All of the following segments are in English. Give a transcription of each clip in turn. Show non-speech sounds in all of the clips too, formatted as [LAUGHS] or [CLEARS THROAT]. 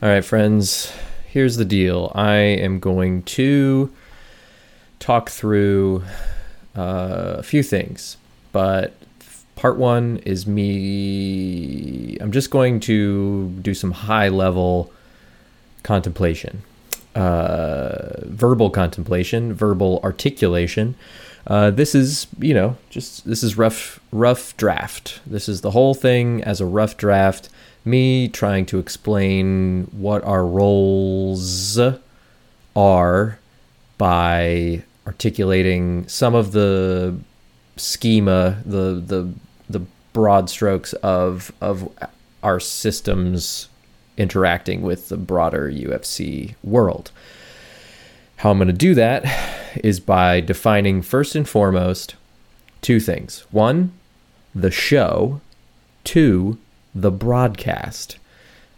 All right, friends, here's the deal. I am going to talk through uh, a few things, but part one is me. I'm just going to do some high level contemplation, uh, verbal contemplation, verbal articulation. Uh, this is, you know, just this is rough, rough draft. This is the whole thing as a rough draft me trying to explain what our roles are by articulating some of the schema, the the the broad strokes of of our systems interacting with the broader UFC world. How I'm going to do that is by defining first and foremost two things. One, the show. Two, the broadcast.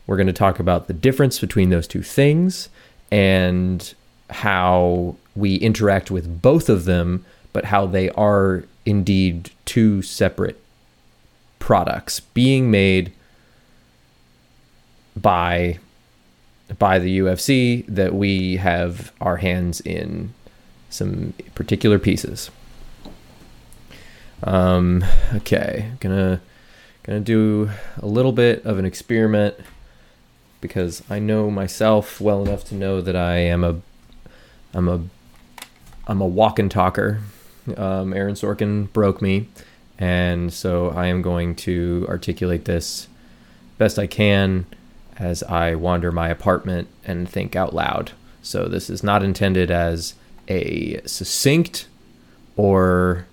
We're going to talk about the difference between those two things and how we interact with both of them, but how they are indeed two separate products being made by by the UFC that we have our hands in some particular pieces. Um, okay, gonna Gonna do a little bit of an experiment because I know myself well enough to know that I am a I'm a I'm a walk and talker. Um, Aaron Sorkin broke me, and so I am going to articulate this best I can as I wander my apartment and think out loud. So this is not intended as a succinct or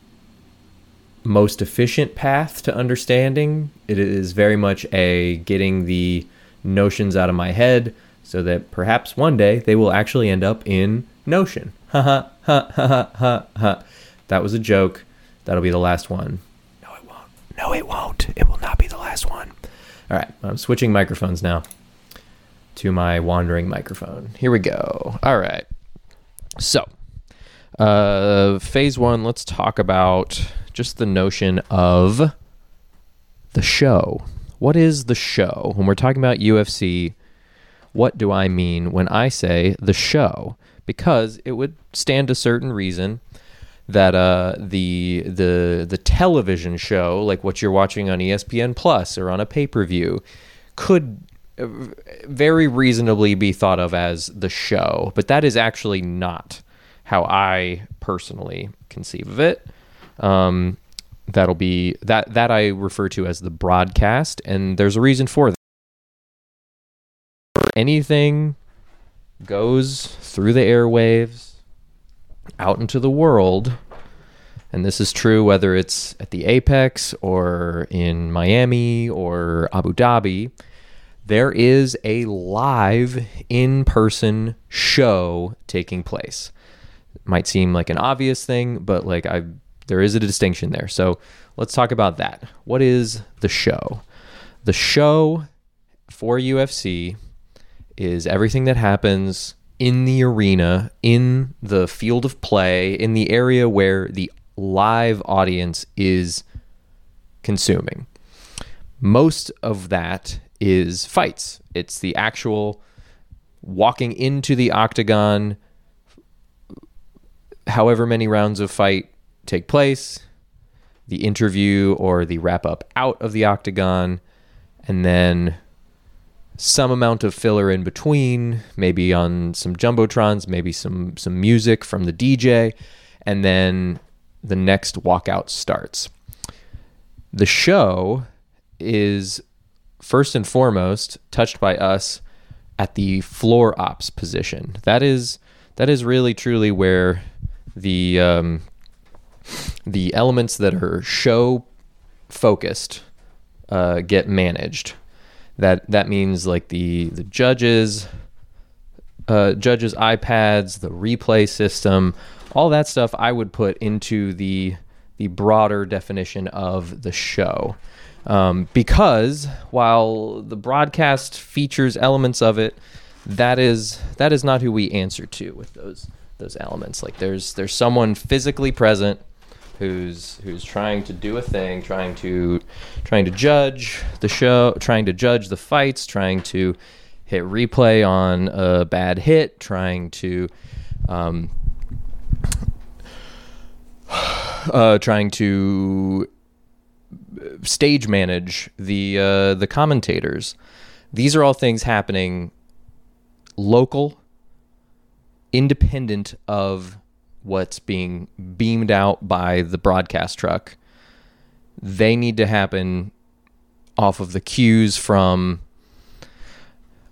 most efficient path to understanding. It is very much a getting the notions out of my head so that perhaps one day they will actually end up in Notion. [LAUGHS] Ha ha ha ha ha ha. That was a joke. That'll be the last one. No, it won't. No, it won't. It will not be the last one. All right, I'm switching microphones now to my wandering microphone. Here we go. All right. So, uh, phase one, let's talk about just the notion of the show. What is the show? When we're talking about UFC, what do I mean when I say the show? Because it would stand a certain reason that uh, the the the television show, like what you're watching on ESPN Plus or on a pay per view, could uh, very reasonably be thought of as the show, but that is actually not how I personally conceive of it. Um, that'll be that that I refer to as the broadcast, and there's a reason for that. Anything goes through the airwaves out into the world, and this is true whether it's at the Apex or in Miami or Abu Dhabi. There is a live in person show taking place. Might seem like an obvious thing, but like I've there is a distinction there. So let's talk about that. What is the show? The show for UFC is everything that happens in the arena, in the field of play, in the area where the live audience is consuming. Most of that is fights. It's the actual walking into the octagon, however many rounds of fight take place, the interview or the wrap up out of the octagon, and then some amount of filler in between, maybe on some jumbotrons, maybe some some music from the DJ, and then the next walkout starts. The show is first and foremost touched by us at the floor ops position. That is that is really truly where the um, the elements that are show focused uh, get managed. That that means like the the judges, uh, judges iPads, the replay system, all that stuff. I would put into the the broader definition of the show. Um, because while the broadcast features elements of it, that is that is not who we answer to with those those elements. Like there's there's someone physically present who's who's trying to do a thing, trying to trying to judge the show, trying to judge the fights, trying to hit replay on a bad hit, trying to um, [SIGHS] uh, trying to stage manage the uh, the commentators. These are all things happening local, independent of what's being beamed out by the broadcast truck. They need to happen off of the cues from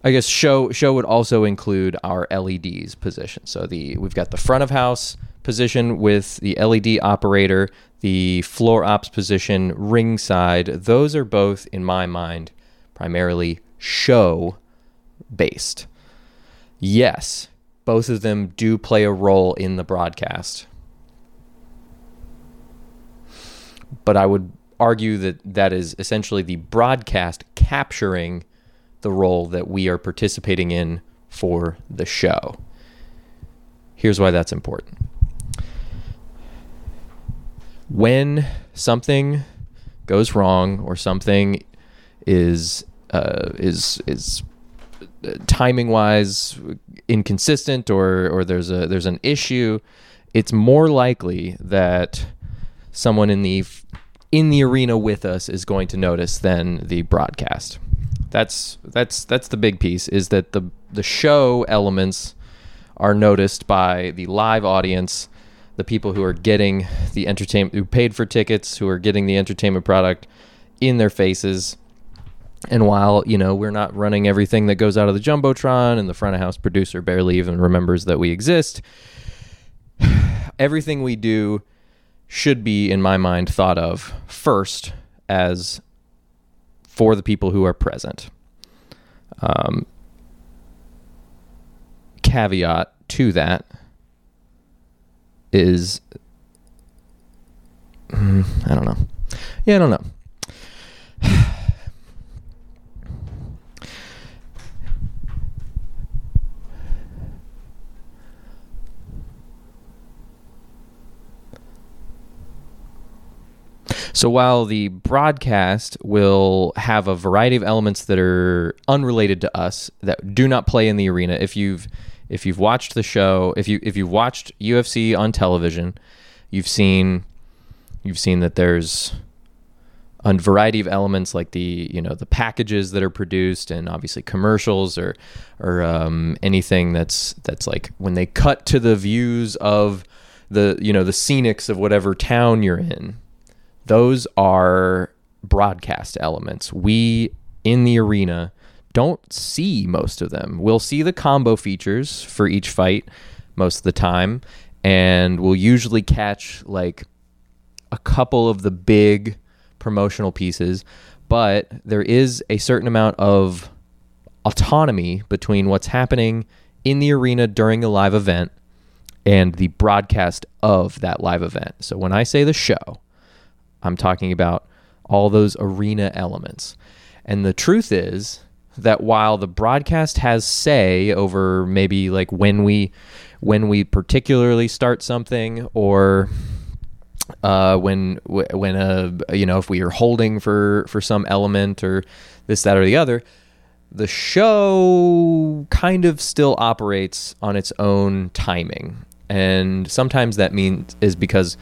I guess show show would also include our LEDs position. So the we've got the front of house position with the LED operator, the floor ops position ringside. Those are both in my mind primarily show based. Yes, both of them do play a role in the broadcast. But I would argue that that is essentially the broadcast capturing the role that we are participating in for the show. Here's why that's important. When something goes wrong or something is uh, is is timing wise inconsistent or or there's a there's an issue, it's more likely that someone in the in the arena with us is going to notice than the broadcast. That's that's that's the big piece is that the the show elements are noticed by the live audience, the people who are getting the entertainment who paid for tickets, who are getting the entertainment product in their faces. And while, you know, we're not running everything that goes out of the Jumbotron and the front of house producer barely even remembers that we exist, [SIGHS] everything we do should be, in my mind, thought of first as for the people who are present. Um, caveat to that is, [SIGHS] I don't know. Yeah, I don't know. [SIGHS] So while the broadcast will have a variety of elements that are unrelated to us that do not play in the arena, if you've if you've watched the show, if you if you've watched UFC on television, you've seen you've seen that there's a variety of elements like the you know the packages that are produced and obviously commercials or or um, anything that's that's like when they cut to the views of the you know the scenics of whatever town you're in those are broadcast elements. We in the arena don't see most of them. We'll see the combo features for each fight most of the time, and we'll usually catch like a couple of the big promotional pieces, but there is a certain amount of autonomy between what's happening in the arena during a live event and the broadcast of that live event. So when I say the show, I'm talking about all those arena elements. And the truth is that while the broadcast has say over maybe like when we when we particularly start something or uh, when when a you know if we are holding for for some element or this that or the other the show kind of still operates on its own timing and sometimes that means is because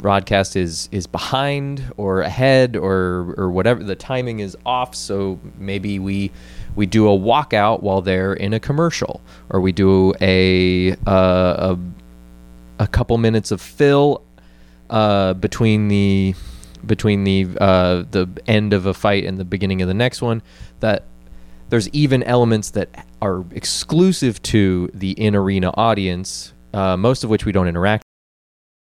broadcast is is behind or ahead or or whatever the timing is off so maybe we we do a walkout while they're in a commercial or we do a a, a couple minutes of fill uh, between the between the uh, the end of a fight and the beginning of the next one that there's even elements that are exclusive to the in arena audience uh, most of which we don't interact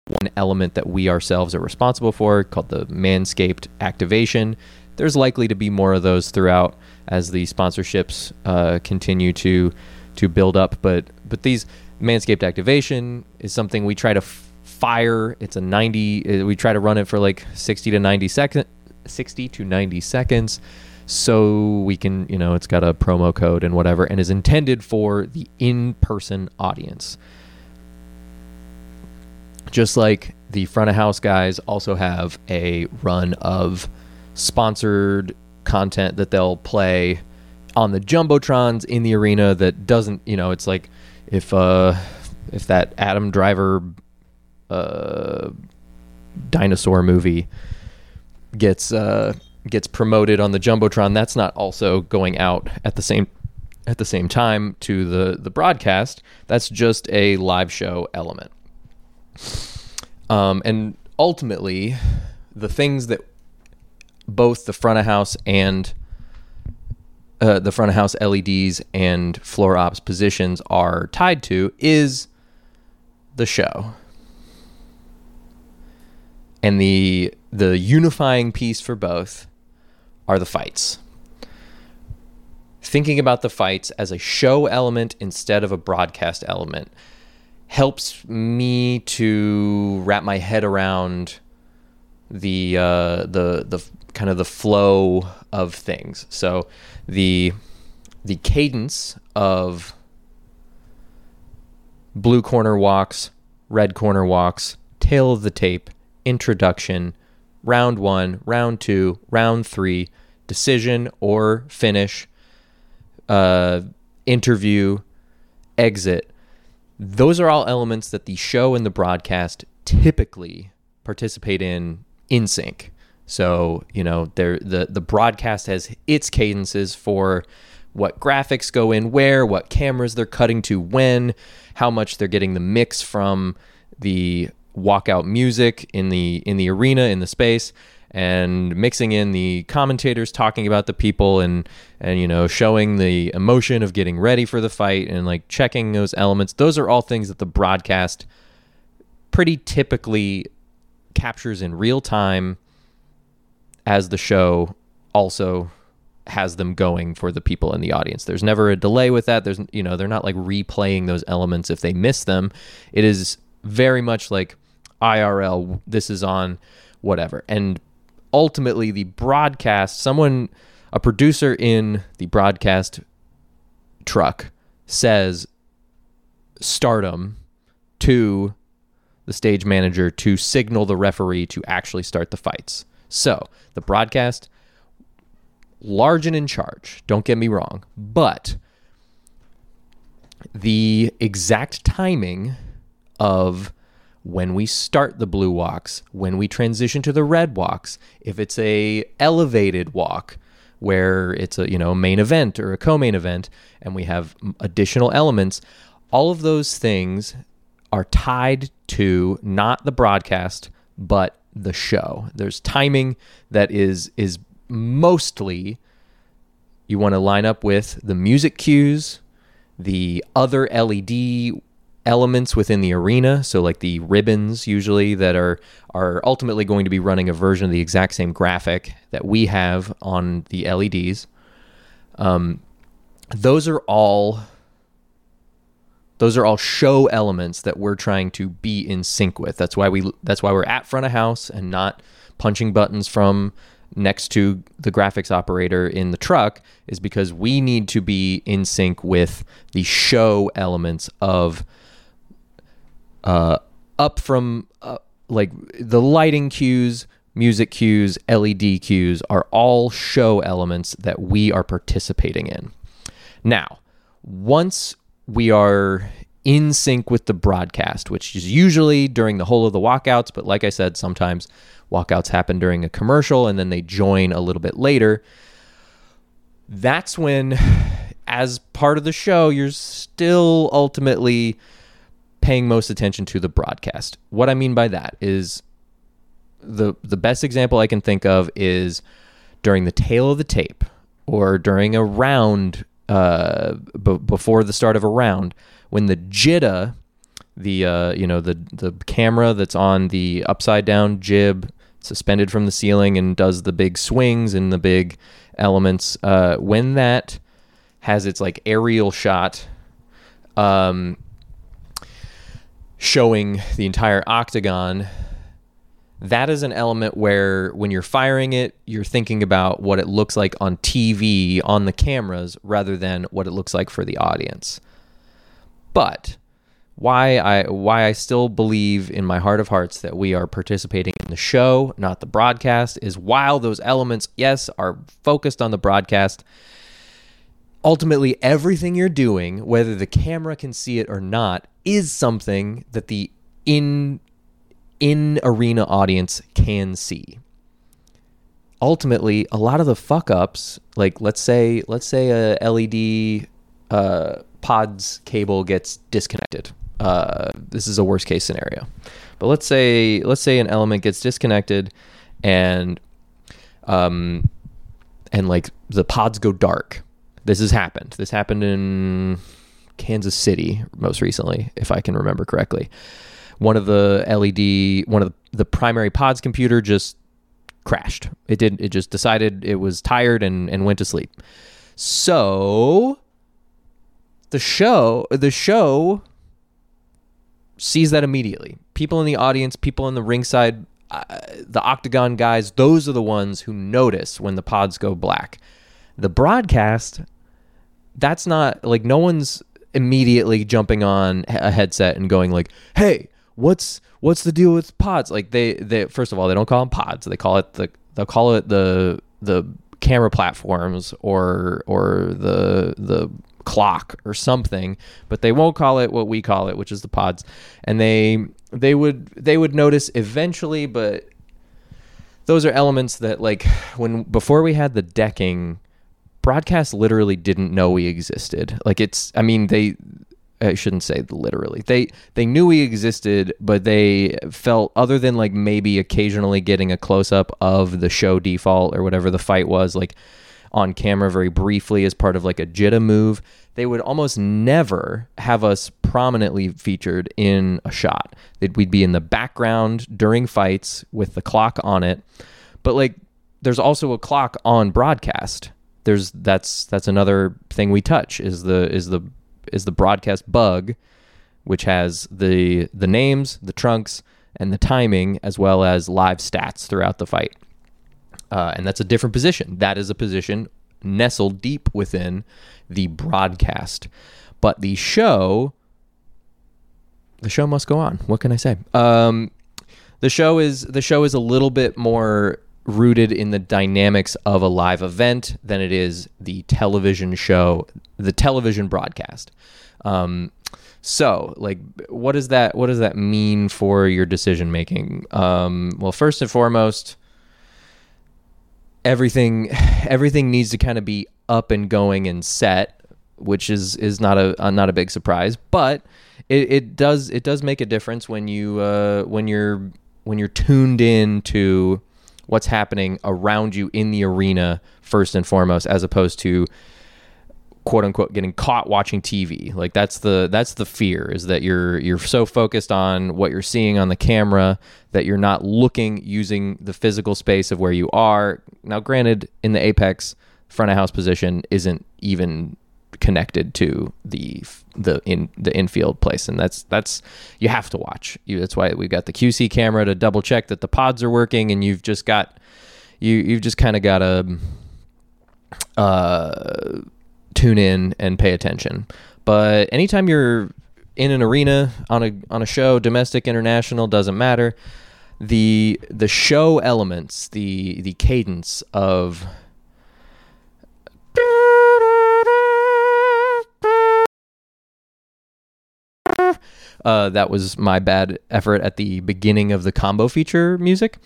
one element that we ourselves are responsible for called the Manscaped activation. There's likely to be more of those throughout as the sponsorships uh, continue to to build up. But but these Manscaped activation is something we try to f- fire. It's a 90. Uh, we try to run it for like 60 to 90 seconds. 60 to 90 seconds so we can you know it's got a promo code and whatever and is intended for the in-person audience just like the front of house guys also have a run of sponsored content that they'll play on the jumbotrons in the arena that doesn't you know it's like if uh if that Adam Driver uh dinosaur movie gets uh gets promoted on the jumbotron that's not also going out at the same at the same time to the the broadcast. That's just a live show element um and ultimately the things that both the front of house and uh, the front of house LEDs and floor ops positions are tied to is the show. And the the unifying piece for both are the fights. Thinking about the fights as a show element instead of a broadcast element helps me to wrap my head around the uh, the the kind of the flow of things. So the the cadence of blue corner walks, red corner walks, tale of the tape, introduction, round one, round two, round three, decision or finish, uh, interview, exit. Those are all elements that the show and the broadcast typically participate in in sync. So you know, there the the broadcast has its cadences for what graphics go in where, what cameras they're cutting to when, how much they're getting the mix from the walkout music in the in the arena in the space and mixing in the commentators talking about the people and and you know showing the emotion of getting ready for the fight and like checking those elements those are all things that the broadcast pretty typically captures in real time as the show also has them going for the people in the audience. There's never a delay with that. There's you know, they're not like replaying those elements if they miss them. It is very much like IRL this is on whatever. And ultimately the broadcast someone a producer in the broadcast truck says stardom to the stage manager to signal the referee to actually start the fights. So the broadcast, large and in charge, don't get me wrong, but the exact timing of when we start the blue walks, when we transition to the red walks, if it's a elevated walk where it's a you know main event or a co-main event and we have additional elements, all of those things are tied to not the broadcast but the show. There's timing that is is mostly you want to line up with the music cues, the other LED elements within the arena, so like the ribbons usually that are are ultimately going to be running a version of the exact same graphic that we have on the LEDs. Um, those are all those are all show elements that we're trying to be in sync with. That's why we that's why we're at front of house and not punching buttons from next to the graphics operator in the truck is because we need to be in sync with the show elements of uh, up from uh, like the lighting cues, music cues, LED cues are all show elements that we are participating in. Now, once we are in sync with the broadcast, which is usually during the whole of the walkouts. But like I said, sometimes walkouts happen during a commercial and then they join a little bit later. That's when, [SIGHS] as part of the show, you're still ultimately paying most attention to the broadcast. What I mean by that is the the best example I can think of is during the tale of the tape or during a round uh, b- before the start of a round when the jitta, the uh, you know the the camera that's on the upside down jib suspended from the ceiling and does the big swings and the big elements, uh, when that has its like aerial shot, um, showing the entire octagon that is an element where when you're firing it, you're thinking about what it looks like on TV on the cameras rather than what it looks like for the audience. But why I why I still believe in my heart of hearts that we are participating in the show, not the broadcast, is while those elements, yes, are focused on the broadcast, ultimately everything you're doing, whether the camera can see it or not, is something that the in in arena audience can see. Ultimately, a lot of the fuck ups, like let's say let's say a LED uh, pods cable gets disconnected. Uh, this is a worst case scenario, but let's say let's say an element gets disconnected, and um, and like the pods go dark. This has happened. This happened in Kansas City most recently, if I can remember correctly. One of the LED, one of the, primary pods computer just crashed. It did. It just decided it was tired and and went to sleep. So the show, the show sees that immediately. People in the audience, people in the ringside, uh, the octagon guys, those are the ones who notice when the pods go black. The broadcast, that's not like no one's immediately jumping on a headset and going like, "Hey, what's what's the deal with pods?" Like they they first of all, they don't call them pods. They call it the they'll call it the the camera platforms or or the the clock or something, but they won't call it what we call it, which is the pods. And they they would they would notice eventually, but those are elements that like when before we had the decking, broadcast literally didn't know we existed. Like it's I mean they I shouldn't say literally. They they knew we existed, but they felt other than like maybe occasionally getting a close up of the show default or whatever the fight was, like on camera very briefly as part of like a jitta move. They would almost never have us prominently featured in a shot. They'd, we'd be in the background during fights with the clock on it. But like there's also a clock on broadcast. There's that's that's another thing we touch is the is the is the broadcast bug which has the the names, the trunks, and the timing, as well as live stats throughout the fight uh, and that's a different position. That is a position nestled deep within the broadcast. But the show, the show must go on. What can I say? Um, the show is the show is a little bit more rooted in the dynamics of a live event than it is the television show, the television broadcast. Um, so, like, what does that what does that mean for your decision making? Um, well, first and foremost, everything [SIGHS] everything needs to kind of be up and going and set, which is is not a uh, not a big surprise, but it, it does it does make a difference when you uh, when you're when you're tuned in to what's happening around you in the arena first and foremost, as opposed to quote unquote getting caught watching TV. Like that's the that's the fear is that you're you're so focused on what you're seeing on the camera that you're not looking using the physical space of where you are. Now granted in the apex front of house position isn't even connected to the the in the infield place and that's that's you have to watch. You, that's why we've got the QC camera to double check that the pods are working and you've just got you you've just kind of got to uh tune in and pay attention. But anytime you're in an arena on a on a show, domestic, international, doesn't matter. The the show elements, the the cadence of uh, that was my bad effort at the beginning of the combo feature music,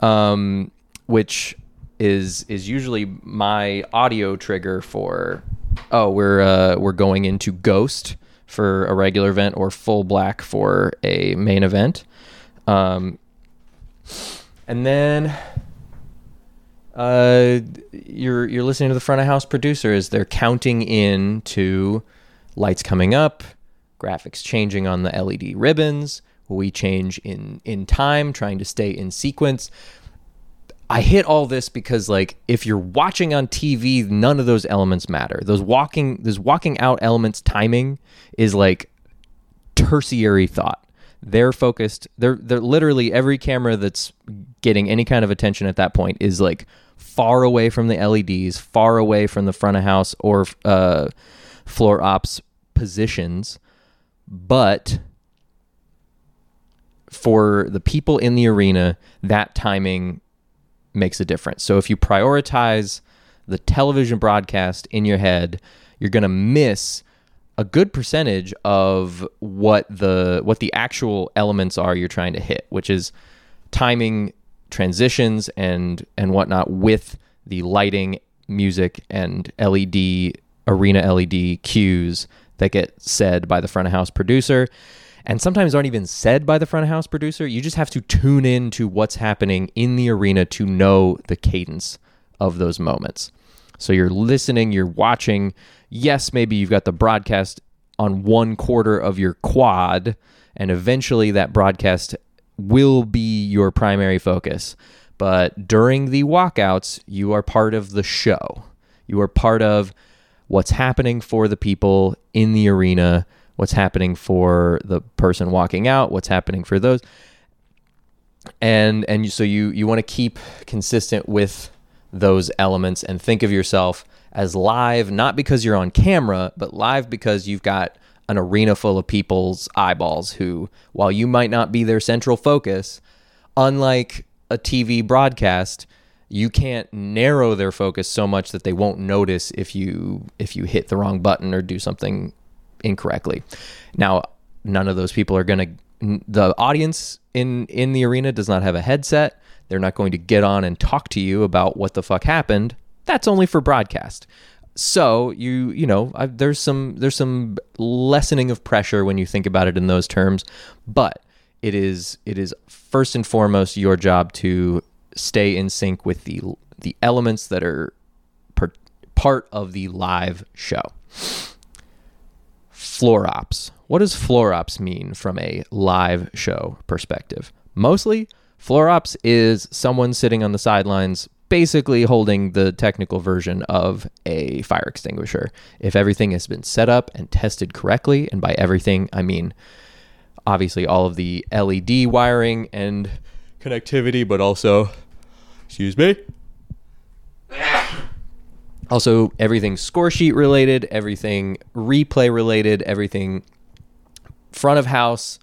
um, which is is usually my audio trigger for oh, we're uh, we're going into Ghost for a regular event or full black for a main event. Um, and then uh, you're you're listening to the front of house producer as they're counting in to lights coming up, graphics changing on the LED ribbons. We change in in time, trying to stay in sequence. I hit all this because like if you're watching on TV, none of those elements matter. Those walking those walking out elements timing is like tertiary thought. They're focused. They're they're literally every camera that's getting any kind of attention at that point is like far away from the LEDs, far away from the front of house or uh, floor ops positions, but for the people in the arena, that timing makes a difference. So if you prioritize the television broadcast in your head, you're going to miss a good percentage of what the what the actual elements are you're trying to hit, which is timing transitions and and whatnot with the lighting, music, and LED arena LED cues that get said by the front of house producer and sometimes aren't even said by the front of house producer. You just have to tune in to what's happening in the arena to know the cadence of those moments. So you're listening, you're watching. Yes, maybe you've got the broadcast on one quarter of your quad, and eventually that broadcast will be your primary focus. But during the walkouts, you are part of the show. You are part of what's happening for the people in the arena what's happening for the person walking out, what's happening for those. And and so you you want to keep consistent with those elements and think of yourself as live not because you're on camera, but live because you've got an arena full of people's eyeballs who while you might not be their central focus, unlike a TV broadcast, you can't narrow their focus so much that they won't notice if you if you hit the wrong button or do something incorrectly. Now, none of those people are going to the audience in in the arena does not have a headset. They're not going to get on and talk to you about what the fuck happened. That's only for broadcast. So you you know I, there's some there's some lessening of pressure when you think about it in those terms, but it is it is first and foremost your job to stay in sync with the the elements that are per, part of the live show floor ops. What does floor ops mean from a live show perspective? Mostly, floor ops is someone sitting on the sidelines basically holding the technical version of a fire extinguisher. If everything has been set up and tested correctly, and by everything, I mean obviously all of the LED wiring and connectivity, but also, excuse me, [COUGHS] also, everything score sheet related, everything replay related, everything front of house,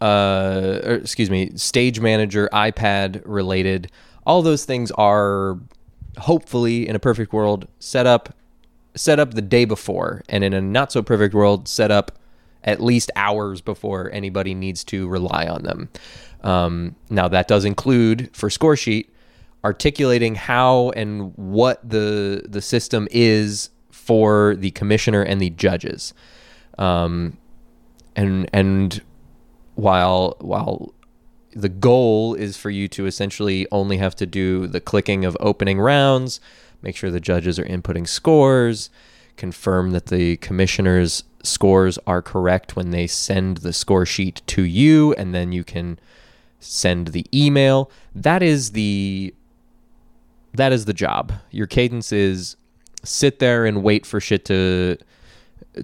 uh, or, excuse me, stage manager, iPad related. All those things are hopefully in a perfect world set up set up the day before, and in a not so perfect world, set up at least hours before anybody needs to rely on them. Um, now that does include for score sheet articulating how and what the the system is for the commissioner and the judges. Um, and and while while the goal is for you to essentially only have to do the clicking of opening rounds, make sure the judges are inputting scores, confirm that the commissioner's scores are correct when they send the score sheet to you, and then you can send the email. That is the that is the job. Your cadence is sit there and wait for shit to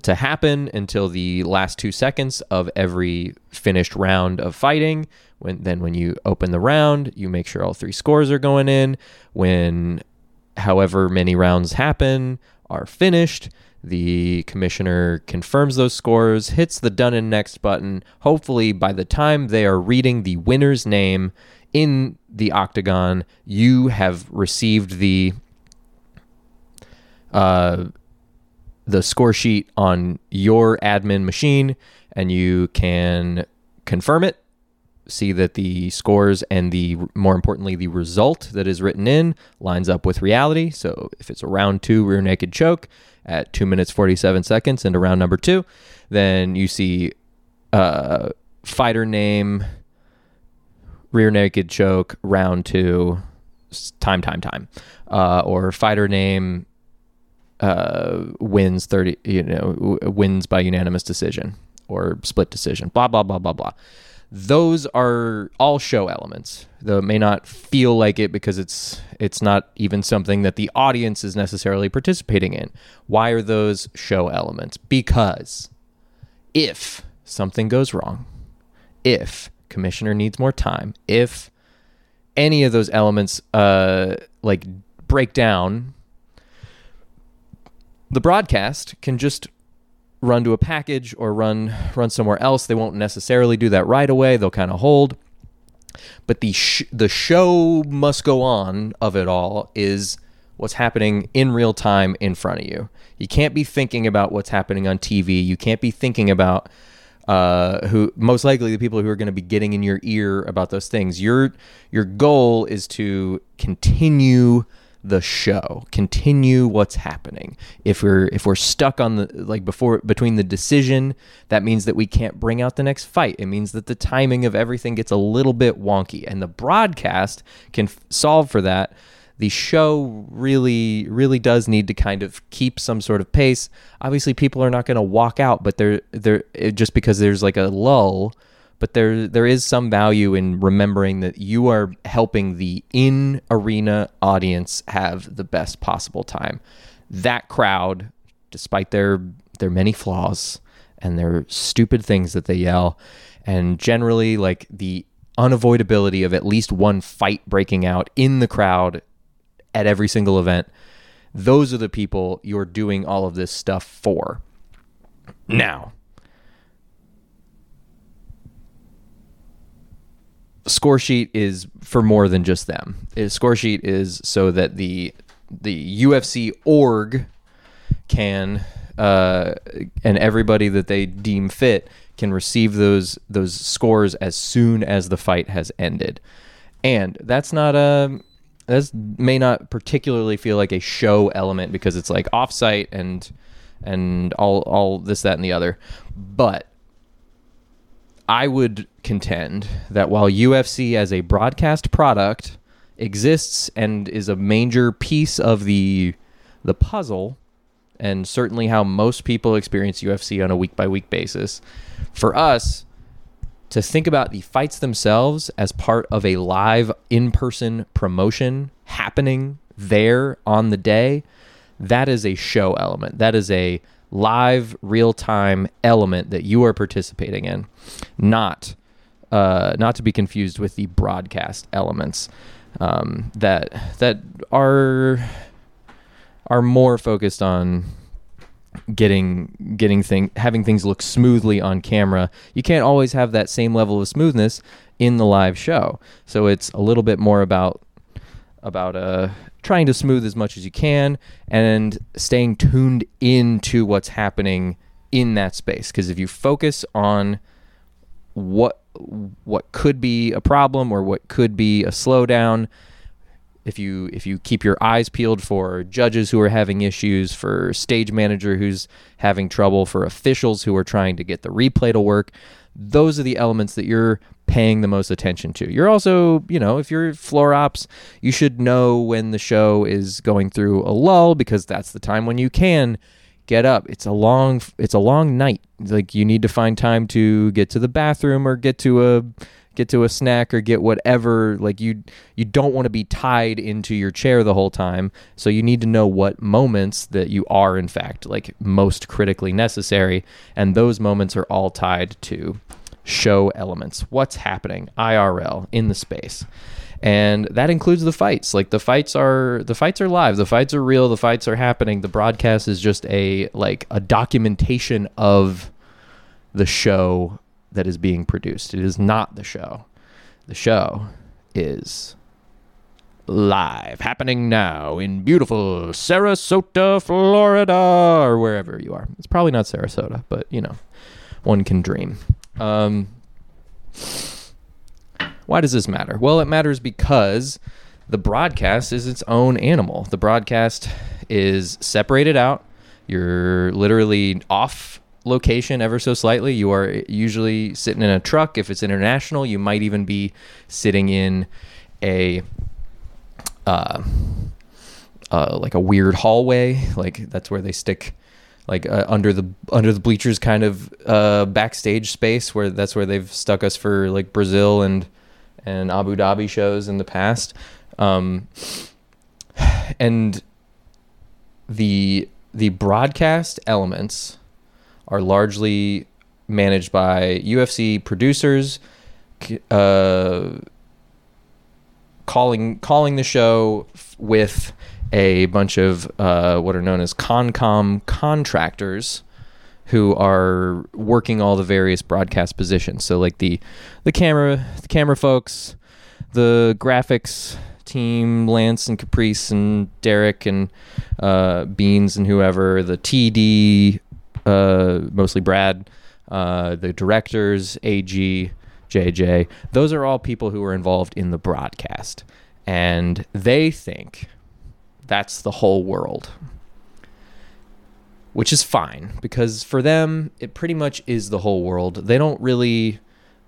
to happen until the last two seconds of every finished round of fighting. When then when you open the round, you make sure all three scores are going in. When however many rounds happen are finished, the commissioner confirms those scores, hits the done and next button. Hopefully by the time they are reading the winner's name, in the octagon, you have received the uh, the score sheet on your admin machine, and you can confirm it, see that the scores and the more importantly the result that is written in lines up with reality. So if it's a round two rear naked choke at two minutes forty seven seconds into round number two, then you see uh, fighter name rear naked choke, round two, time, time, time, uh, or fighter name uh, wins thirty, you know, wins by unanimous decision or split decision. Blah blah blah blah blah. Those are all show elements. Though it may not feel like it because it's it's not even something that the audience is necessarily participating in. Why are those show elements? Because if something goes wrong, if commissioner needs more time. If any of those elements uh, like break down, the broadcast can just run to a package or run run somewhere else. They won't necessarily do that right away. They'll kind of hold. But the sh- the show must go on of it all is what's happening in real time in front of you. You can't be thinking about what's happening on TV. You can't be thinking about uh, who most likely the people who are going to be getting in your ear about those things. Your your goal is to continue the show, continue what's happening. If we're if we're stuck on the like before between the decision, that means that we can't bring out the next fight. It means that the timing of everything gets a little bit wonky, and the broadcast can f- solve for that the show really really does need to kind of keep some sort of pace. Obviously, people are not going to walk out, but they're they're just because there's like a lull. But there there is some value in remembering that you are helping the in arena audience have the best possible time. That crowd, despite their their many flaws and their stupid things that they yell, and generally like the unavoidability of at least one fight breaking out in the crowd at every single event. Those are the people you're doing all of this stuff for. Now, score sheet is for more than just them. A score sheet is so that the the UFC org can uh, and everybody that they deem fit can receive those those scores as soon as the fight has ended. And that's not a this may not particularly feel like a show element because it's like offsite and and all all this that and the other. But I would contend that while UFC as a broadcast product exists and is a major piece of the the puzzle and certainly how most people experience UFC on a week by week basis for us to think about the fights themselves as part of a live in person promotion happening there on the day, that is a show element. That is a live, real time element that you are participating in, not. Uh, not to be confused with the broadcast elements um, that that are are more focused on getting getting thing having things look smoothly on camera. You can't always have that same level of smoothness in the live show. So it's a little bit more about about uh trying to smooth as much as you can and staying tuned into what's happening in that space because if you focus on what what could be a problem or what could be a slowdown if you if you keep your eyes peeled for judges who are having issues, for stage manager who's having trouble, for officials who are trying to get the replay to work, those are the elements that you're paying the most attention to. You're also, you know, if you're floor ops, you should know when the show is going through a lull because that's the time when you can get up. It's a long it's a long night. Like you need to find time to get to the bathroom or get to a get to a snack or get whatever like you you don't want to be tied into your chair the whole time so you need to know what moments that you are in fact like most critically necessary and those moments are all tied to show elements. What's happening? IRL in the space. And that includes the fights. Like the fights are the fights are live the fights are real the fights are happening. The broadcast is just a like a documentation of the show that is being produced. It is not the show. The show is live, happening now in beautiful Sarasota, Florida, or wherever you are. It's probably not Sarasota, but you know, one can dream. Um, why does this matter? Well, it matters because the broadcast is its own animal. The broadcast is separated out. You're literally off location ever so slightly. You are usually sitting in a truck. If it's international, you might even be sitting in a uh, uh, like a weird hallway. Like that's where they stick like uh, under the under the bleachers kind of uh, backstage space where that's where they've stuck us for like Brazil and and Abu Dhabi shows in the past. Um, and the the broadcast elements are largely managed by UFC producers, uh, calling calling the show with a bunch of uh, what are known as CONCOM contractors who are working all the various broadcast positions. So like the the camera the camera folks, the graphics team, Lance and Caprice and Derek and uh, Beans and whoever, the TD, uh, mostly Brad, uh, the directors, AG, JJ, those are all people who are involved in the broadcast. And they think that's the whole world. Which is fine because for them, it pretty much is the whole world. They don't really,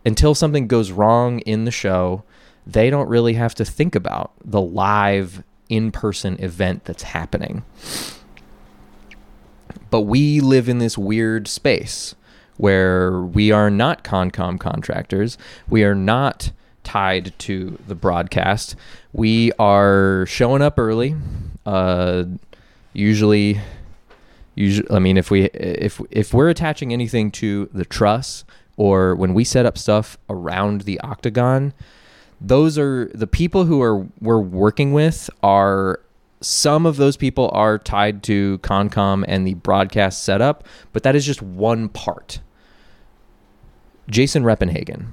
until something goes wrong in the show, they don't really have to think about the live in person event that's happening. But we live in this weird space where we are not Concom contractors. We are not tied to the broadcast. We are showing up early. Uh, usually, usually, I mean, if we if if we're attaching anything to the truss or when we set up stuff around the octagon, those are the people who are we're working with are some of those people are tied to Concom and the broadcast setup, but that is just one part. Jason Reppenhagen,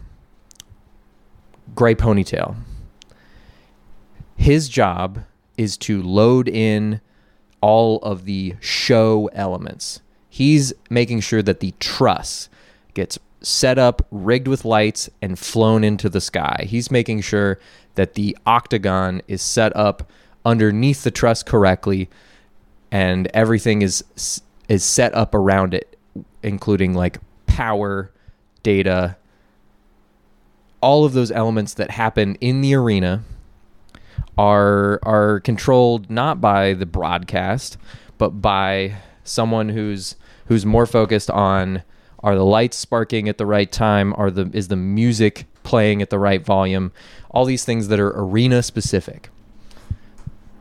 gray ponytail. His job is to load in all of the show elements. He's making sure that the truss gets set up, rigged with lights, and flown into the sky. He's making sure that the octagon is set up underneath the truss correctly, and everything is is set up around it, including like power, data, all of those elements that happen in the arena are are controlled not by the broadcast, but by someone who's who's more focused on are the lights sparking at the right time? Are the is the music playing at the right volume? All these things that are arena specific.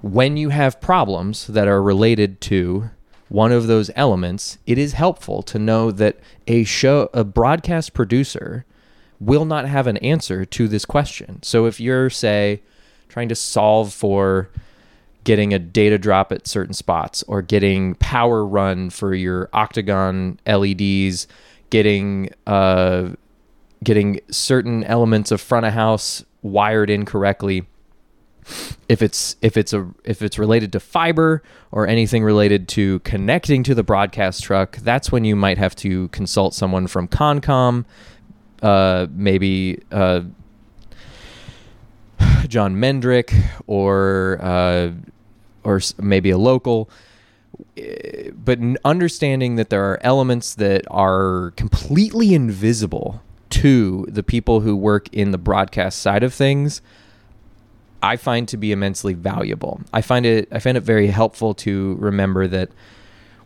When you have problems that are related to one of those elements, it is helpful to know that a show a broadcast producer will not have an answer to this question. So if you're say trying to solve for getting a data drop at certain spots or getting power run for your octagon LEDs getting uh, getting certain elements of front of house wired incorrectly. If it's if it's a if it's related to fiber or anything related to connecting to the broadcast truck, that's when you might have to consult someone from Concom, uh, maybe uh, John Mendrick or uh, or maybe a local. But understanding that there are elements that are completely invisible to the people who work in the broadcast side of things I find to be immensely valuable. I find it I find it very helpful to remember that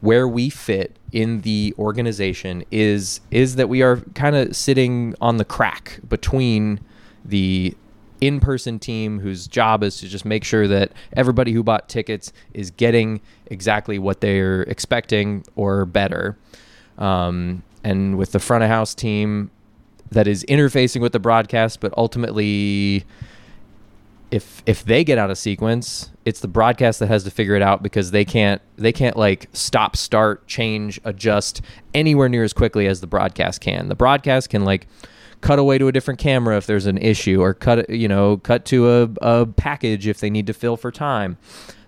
where we fit in the organization is is that we are kind of sitting on the crack between the in-person team whose job is to just make sure that everybody who bought tickets is getting exactly what they're expecting or better. Um, and with the front of house team that is interfacing with the broadcast, but ultimately, if if they get out of sequence, it's the broadcast that has to figure it out because they can't they can't like stop, start, change, adjust anywhere near as quickly as the broadcast can. The broadcast can like cut away to a different camera if there's an issue, or cut you know cut to a, a package if they need to fill for time.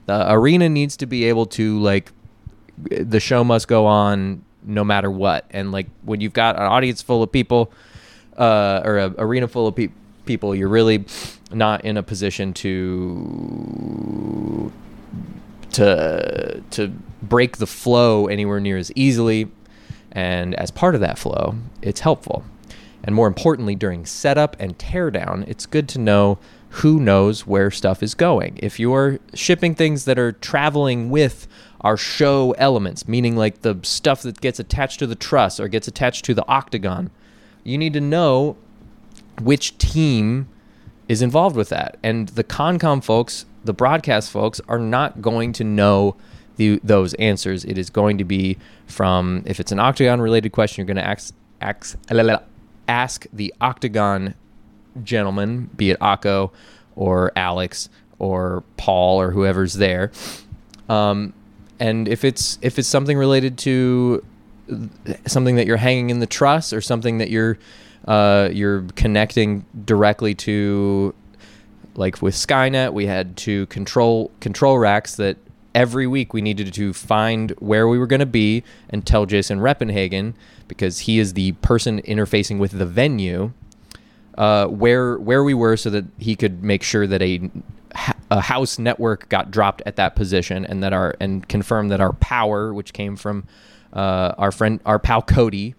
The arena needs to be able to like the show must go on no matter what. And like when you've got an audience full of people, uh, or an arena full of pe- people, you're really not in a position to to to break the flow anywhere near as easily. And as part of that flow, it's helpful. And more importantly, during setup and teardown, it's good to know who knows where stuff is going. If you're shipping things that are traveling with our show elements, meaning like the stuff that gets attached to the truss or gets attached to the octagon, you need to know which team is involved with that. And the Concom folks, the broadcast folks, are not going to know the, those answers. It is going to be from, if it's an octagon related question, you're going to ask, ask, ask the Octagon gentleman, be it Akko or Alex or Paul or whoever's there. Um, and if it's if it's something related to something that you're hanging in the truss or something that you're uh, you're connecting directly to like with Skynet, we had two control control racks that every week we needed to find where we were going to be and tell Jason Reppenhagen because he is the person interfacing with the venue uh, where where we were so that he could make sure that a a house network got dropped at that position and that our and confirm that our power which came from uh, our friend our pal Cody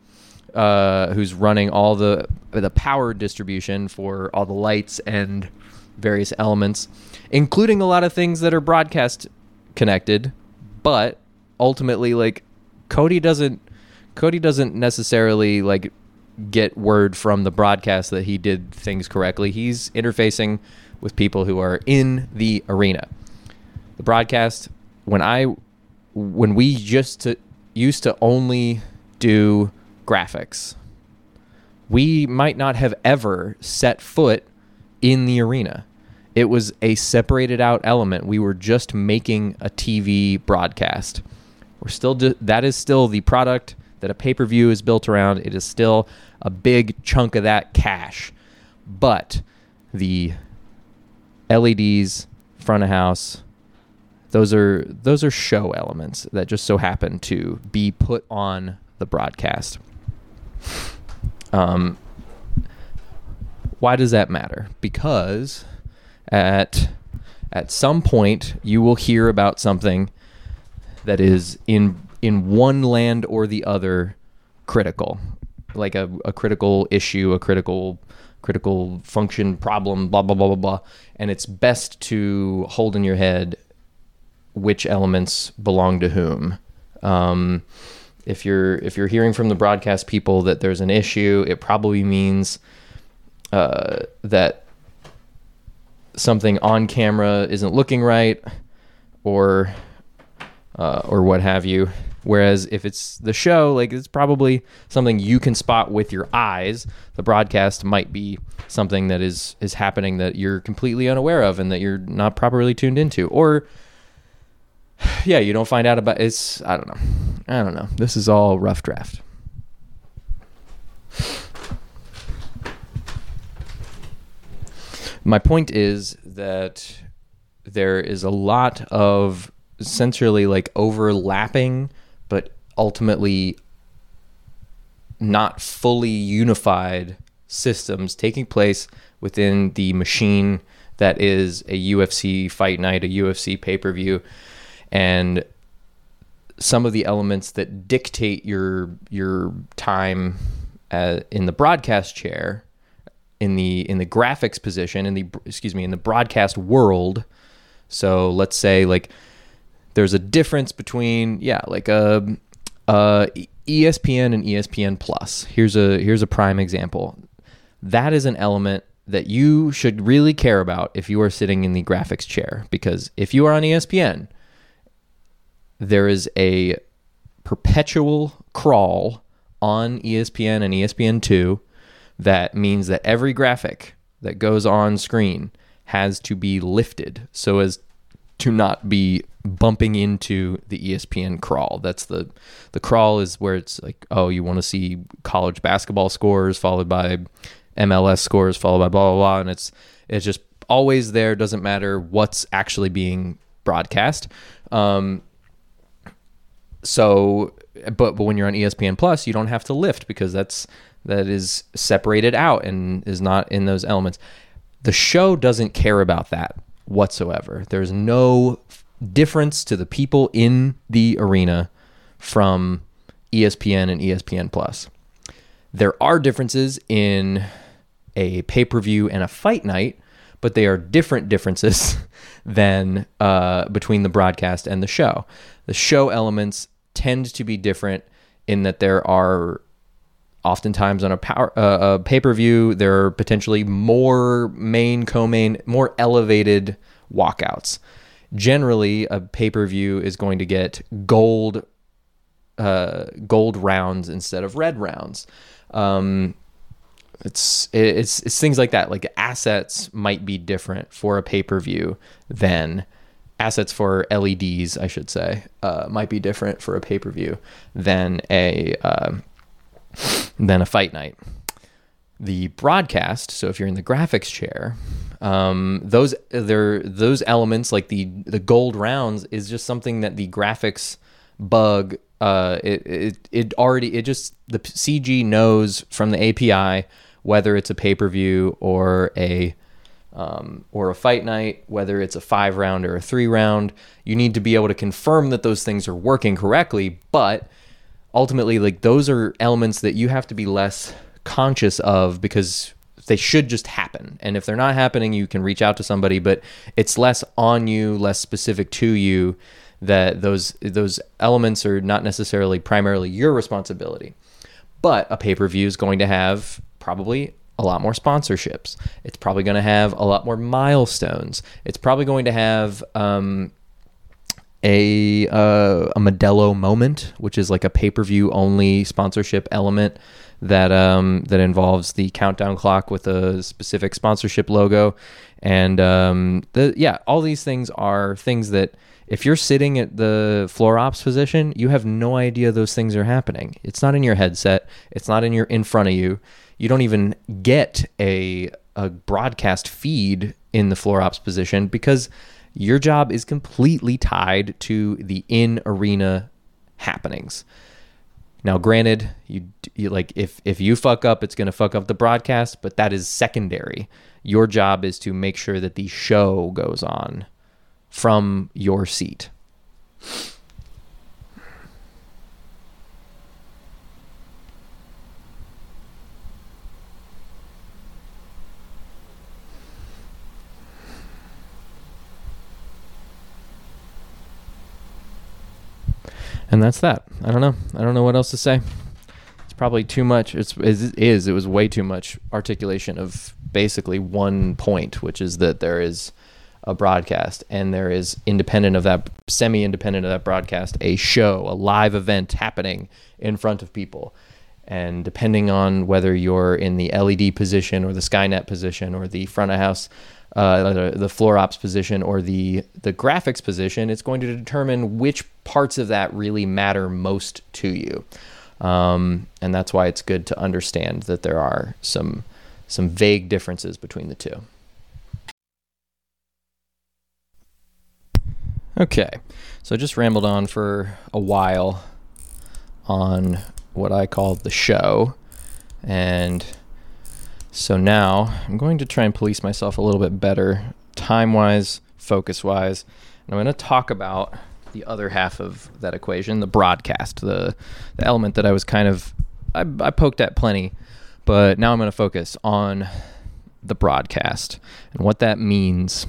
uh, who's running all the the power distribution for all the lights and various elements including a lot of things that are broadcast connected but ultimately like Cody doesn't Cody doesn't necessarily like get word from the broadcast that he did things correctly. He's interfacing with people who are in the arena. The broadcast when I when we just to, used to only do graphics, we might not have ever set foot in the arena. It was a separated out element. We were just making a TV broadcast. We're still that is still the product that a pay per view is built around. It is still a big chunk of that cash. But the LEDs, front of house, those are those are show elements that just so happen to be put on the broadcast. Um, why does that matter? Because at at some point you will hear about something that is in in one land or the other critical. Like a, a critical issue a critical critical function problem blah blah blah blah blah. And it's best to hold in your head which elements belong to whom. Um, if you're if you're hearing from the broadcast people that there's an issue it probably means uh, that something on camera isn't looking right or uh, or what have you Whereas if it's the show, like it's probably something you can spot with your eyes. The broadcast might be something that is is happening that you're completely unaware of and that you're not properly tuned into. Or [SIGHS] yeah, you don't find out about it's I don't know. I don't know. This is all rough draft. My point is that there is a lot of essentially like overlapping but ultimately not fully unified systems taking place within the machine that is a UFC fight night, a UFC pay per view, and some of the elements that dictate your your time uh, in the broadcast chair, in the in the graphics position, in the excuse me, in the broadcast world. So let's say like there's a difference between yeah, like a, a ESPN and ESPN Plus. Here's a here's a prime example. That is an element that you should really care about if you are sitting in the graphics chair because if you are on ESPN, there is a perpetual crawl on ESPN and ESPN2 that means that every graphic that goes on screen has to be lifted so as to not be bumping into the ESPN crawl. That's the the crawl is where it's like, oh, you want to see college basketball scores followed by MLS scores followed by blah blah blah, and it's it's just always there. Doesn't matter what's actually being broadcast. Um, so, but but when you're on ESPN Plus, you don't have to lift because that's that is separated out and is not in those elements. The show doesn't care about that whatsoever. There's no difference to the people in the arena from ESPN and ESPN Plus. There are differences in a pay per view and a fight night, but they are different differences [LAUGHS] than uh, between the broadcast and the show. The show elements tend to be different in that there are oftentimes on a power uh, a pay per view there are potentially more main co-main more elevated walkouts. Generally, a pay per view is going to get gold uh, gold rounds instead of red rounds. Um, it's it's it's things like that. Like assets might be different for a pay per view than assets for LEDs, I should say, uh, might be different for a pay per view than a uh, than a fight night. The broadcast. So if you're in the graphics chair, Um, those there those elements like the the gold rounds is just something that the graphics bug uh, it, it it already it just the CG knows from the API whether it's a pay per view or a um, or a fight night, whether it's a five round or a three round. You need to be able to confirm that those things are working correctly, but ultimately, like those are elements that you have to be less conscious of because they should just happen. And if they're not happening, you can reach out to somebody, but it's less on you, less specific to you that those those elements are not necessarily primarily your responsibility. But a pay-per-view is going to have probably a lot more sponsorships. It's probably going to have a lot more milestones. It's probably going to have um, a uh, a Modelo moment, which is like a pay per view only sponsorship element that um, that involves the countdown clock with a specific sponsorship logo, and um, the yeah, all these things are things that if you're sitting at the floor ops position, you have no idea those things are happening. It's not in your headset. It's not in your in front of you you don't even get a a broadcast feed in the floor ops position because your job is completely tied to the in arena happenings. Now, granted, you, you, like if if you fuck up, it's to fuck up the broadcast, but that is secondary. Your job is to make sure that the show goes on from your seat. And that's that. I don't know. I don't know what else to say. It's probably too much. It's it is. It was way too much articulation of basically one point, which is that there is a broadcast and there is independent of that semi-independent of that broadcast a show a live event happening in front of people and depending on whether you're in the led position or the skynet position or the front of house uh, the, floor ops position or the the graphics position, it's going to determine which parts of that really matter most to you. Um, and that's why it's good to understand that there are some some vague differences between the two. Okay, so I just rambled on for a while on what I call the show, and so now I'm going to try and police myself a little bit better, time wise, focus wise. And I'm going to talk about the other half of that equation, the broadcast, the, the element that I was kind of, I, I poked at plenty, but now I'm going to focus on the broadcast and what that means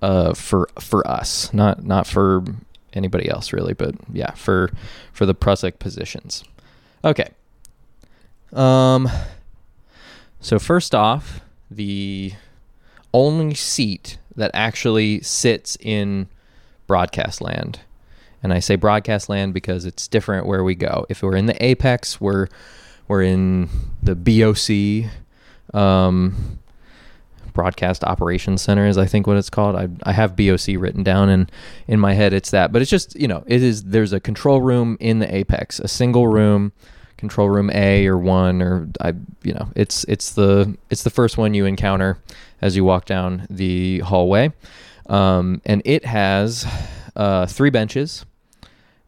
uh, for for us, not not for anybody else really, but yeah, for for the Prusik positions. Okay. Um, so, first off, the only seat that actually sits in broadcast land. And I say broadcast land because it's different where we go. If we're in the apex, we're we're in the BOC um, broadcast operations center is I think what it's called. I, I have BOC written down and in my head it's that. But it's just, you know, it is there's a control room in the apex, a single room control room A or one or I you know it's it's the it's the first one you encounter as you walk down the hallway, um, and it has uh, three benches,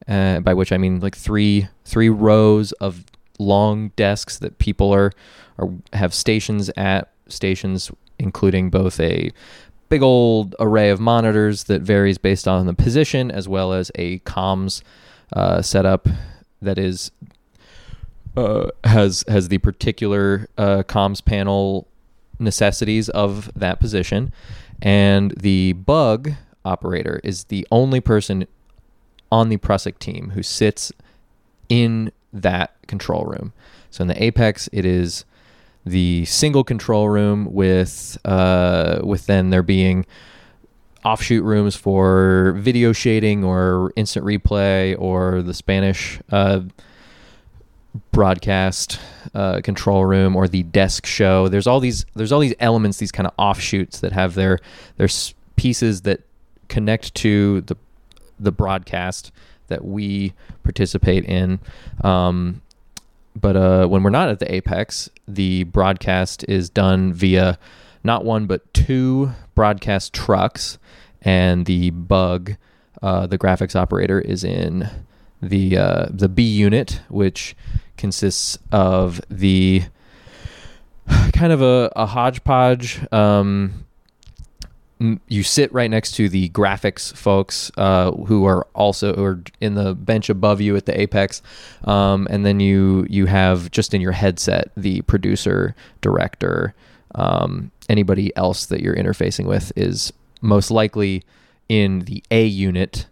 uh, by which I mean like three three rows of long desks that people are are have stations at stations including both a big old array of monitors that varies based on the position as well as a comms uh, setup that is uh, has has the particular uh, comms panel necessities of that position, and the bug operator is the only person on the Prusik team who sits in that control room. So in the Apex, it is the single control room with uh, with then there being offshoot rooms for video shading or instant replay or the Spanish uh, broadcast uh, control room or the desk show. There's all these there's all these elements, these kind of offshoots that have their their pieces that connect to the the broadcast that we participate in. Um, but uh, when we're not at the apex, the broadcast is done via not one but two broadcast trucks, and the bug, uh, the graphics operator, is in the uh, the B unit, which consists of the [SIGHS] kind of a, a hodgepodge. Um, you sit right next to the graphics folks uh, who are also or in the bench above you at the apex, um, and then you you have just in your headset the producer, director, um, anybody else that you're interfacing with is most likely in the A unit.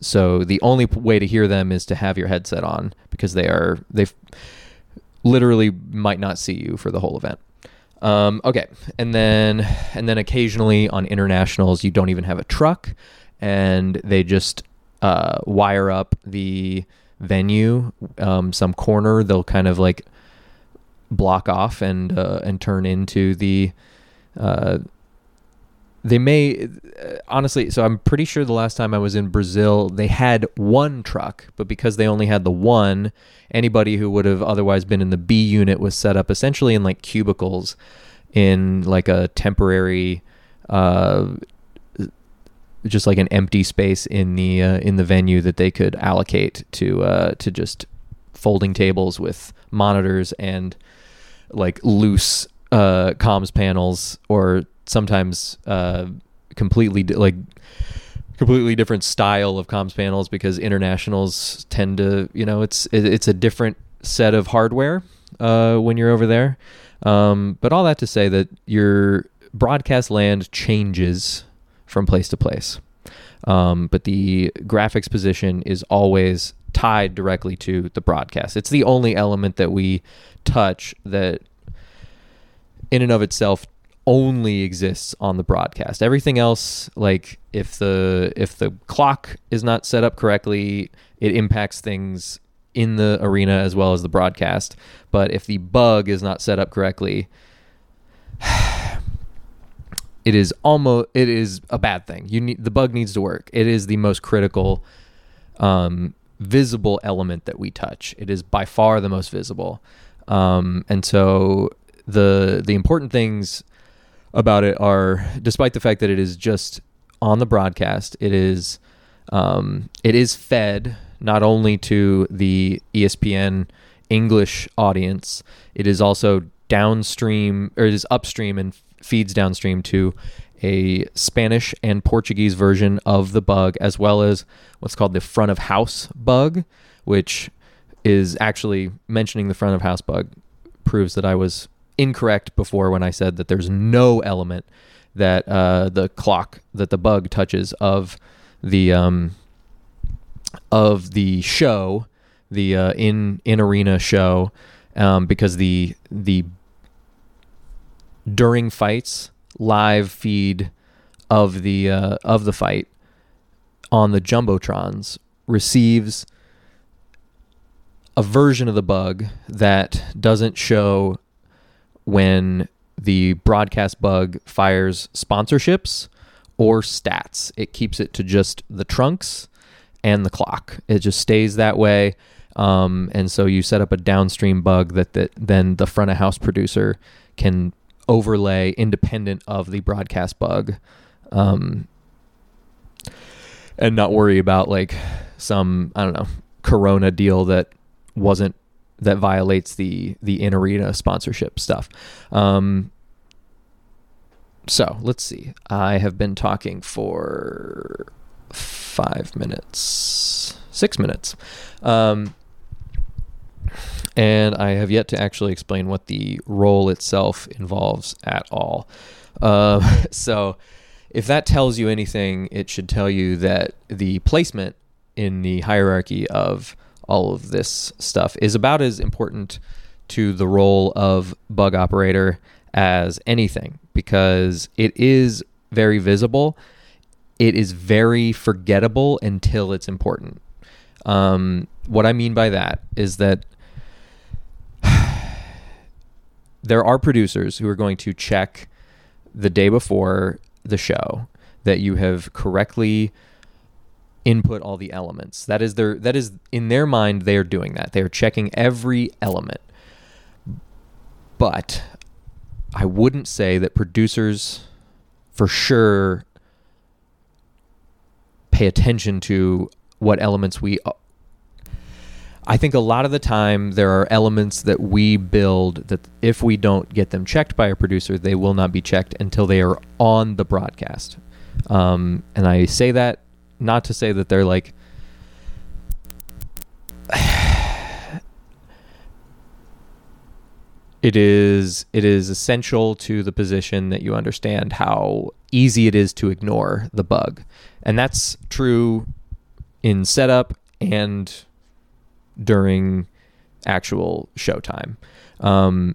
So the only way to hear them is to have your headset on because they are they literally might not see you for the whole event. Um, okay, and then and then occasionally on internationals you don't even have a truck, and they just uh, wire up the venue, um, some corner. They'll kind of like block off and uh, and turn into the. Uh, they may uh, honestly so i'm pretty sure the last time i was in brazil they had one truck but because they only had the one anybody who would have otherwise been in the b unit was set up essentially in like cubicles in like a temporary uh just like an empty space in the uh, in the venue that they could allocate to uh to just folding tables with monitors and like loose uh comms panels or sometimes uh completely di- like completely different style of comms panels because internationals tend to you know it's it, it's a different set of hardware uh when you're over there um but all that to say that your broadcast land changes from place to place um, but the graphics position is always tied directly to the broadcast. It's the only element that we touch that, in and of itself, only exists on the broadcast. Everything else, like if the if the clock is not set up correctly, it impacts things in the arena as well as the broadcast. But if the bug is not set up correctly, [SIGHS] it is almost it is a bad thing. You need the bug needs to work. It is the most critical um, visible element that we touch. It is by far the most visible. Um, and so the the important things about it are despite the fact that it is just on the broadcast, it is um, it is fed not only to the ESPN English audience, it is also downstream or it is upstream and feeds downstream to a Spanish and Portuguese version of the bug, as well as what's called the front of house bug, which is actually mentioning the front of house bug proves that I was incorrect before when I said that there's no element that uh, the clock that the bug touches of the um, of the show, the uh, in in arena show, um, because the the during fights live feed of the uh, of the fight on the jumbotrons receives a version of the bug that doesn't show when the broadcast bug fires sponsorships or stats. It keeps it to just the trunks and the clock. It just stays that way. Um, and so you set up a downstream bug that, that then the front of house producer can overlay independent of the broadcast bug. Um, and not worry about like some, I don't know, Corona deal that wasn't that violates the the in arena sponsorship stuff. Um, so let's see. I have been talking for five minutes, six minutes, um, and I have yet to actually explain what the role itself involves at all. Um, [LAUGHS] so, if that tells you anything, it should tell you that the placement in the hierarchy of all of this stuff is about as important to the role of bug operator as anything because it is very visible. It is very forgettable until it's important. Um, what I mean by that is that [SIGHS] there are producers who are going to check the day before the show that you have correctly input all the elements. That is their that is in their mind they are doing that. They are checking every element. But I wouldn't say that producers for sure pay attention to what elements we I think a lot of the time there are elements that we build that if we don't get them checked by a producer, they will not be checked until they are on the broadcast. Um, and I say that not to say that they're like [SIGHS] it is it is essential to the position that you understand how easy it is to ignore the bug. And that's true in setup and during actual showtime. Um,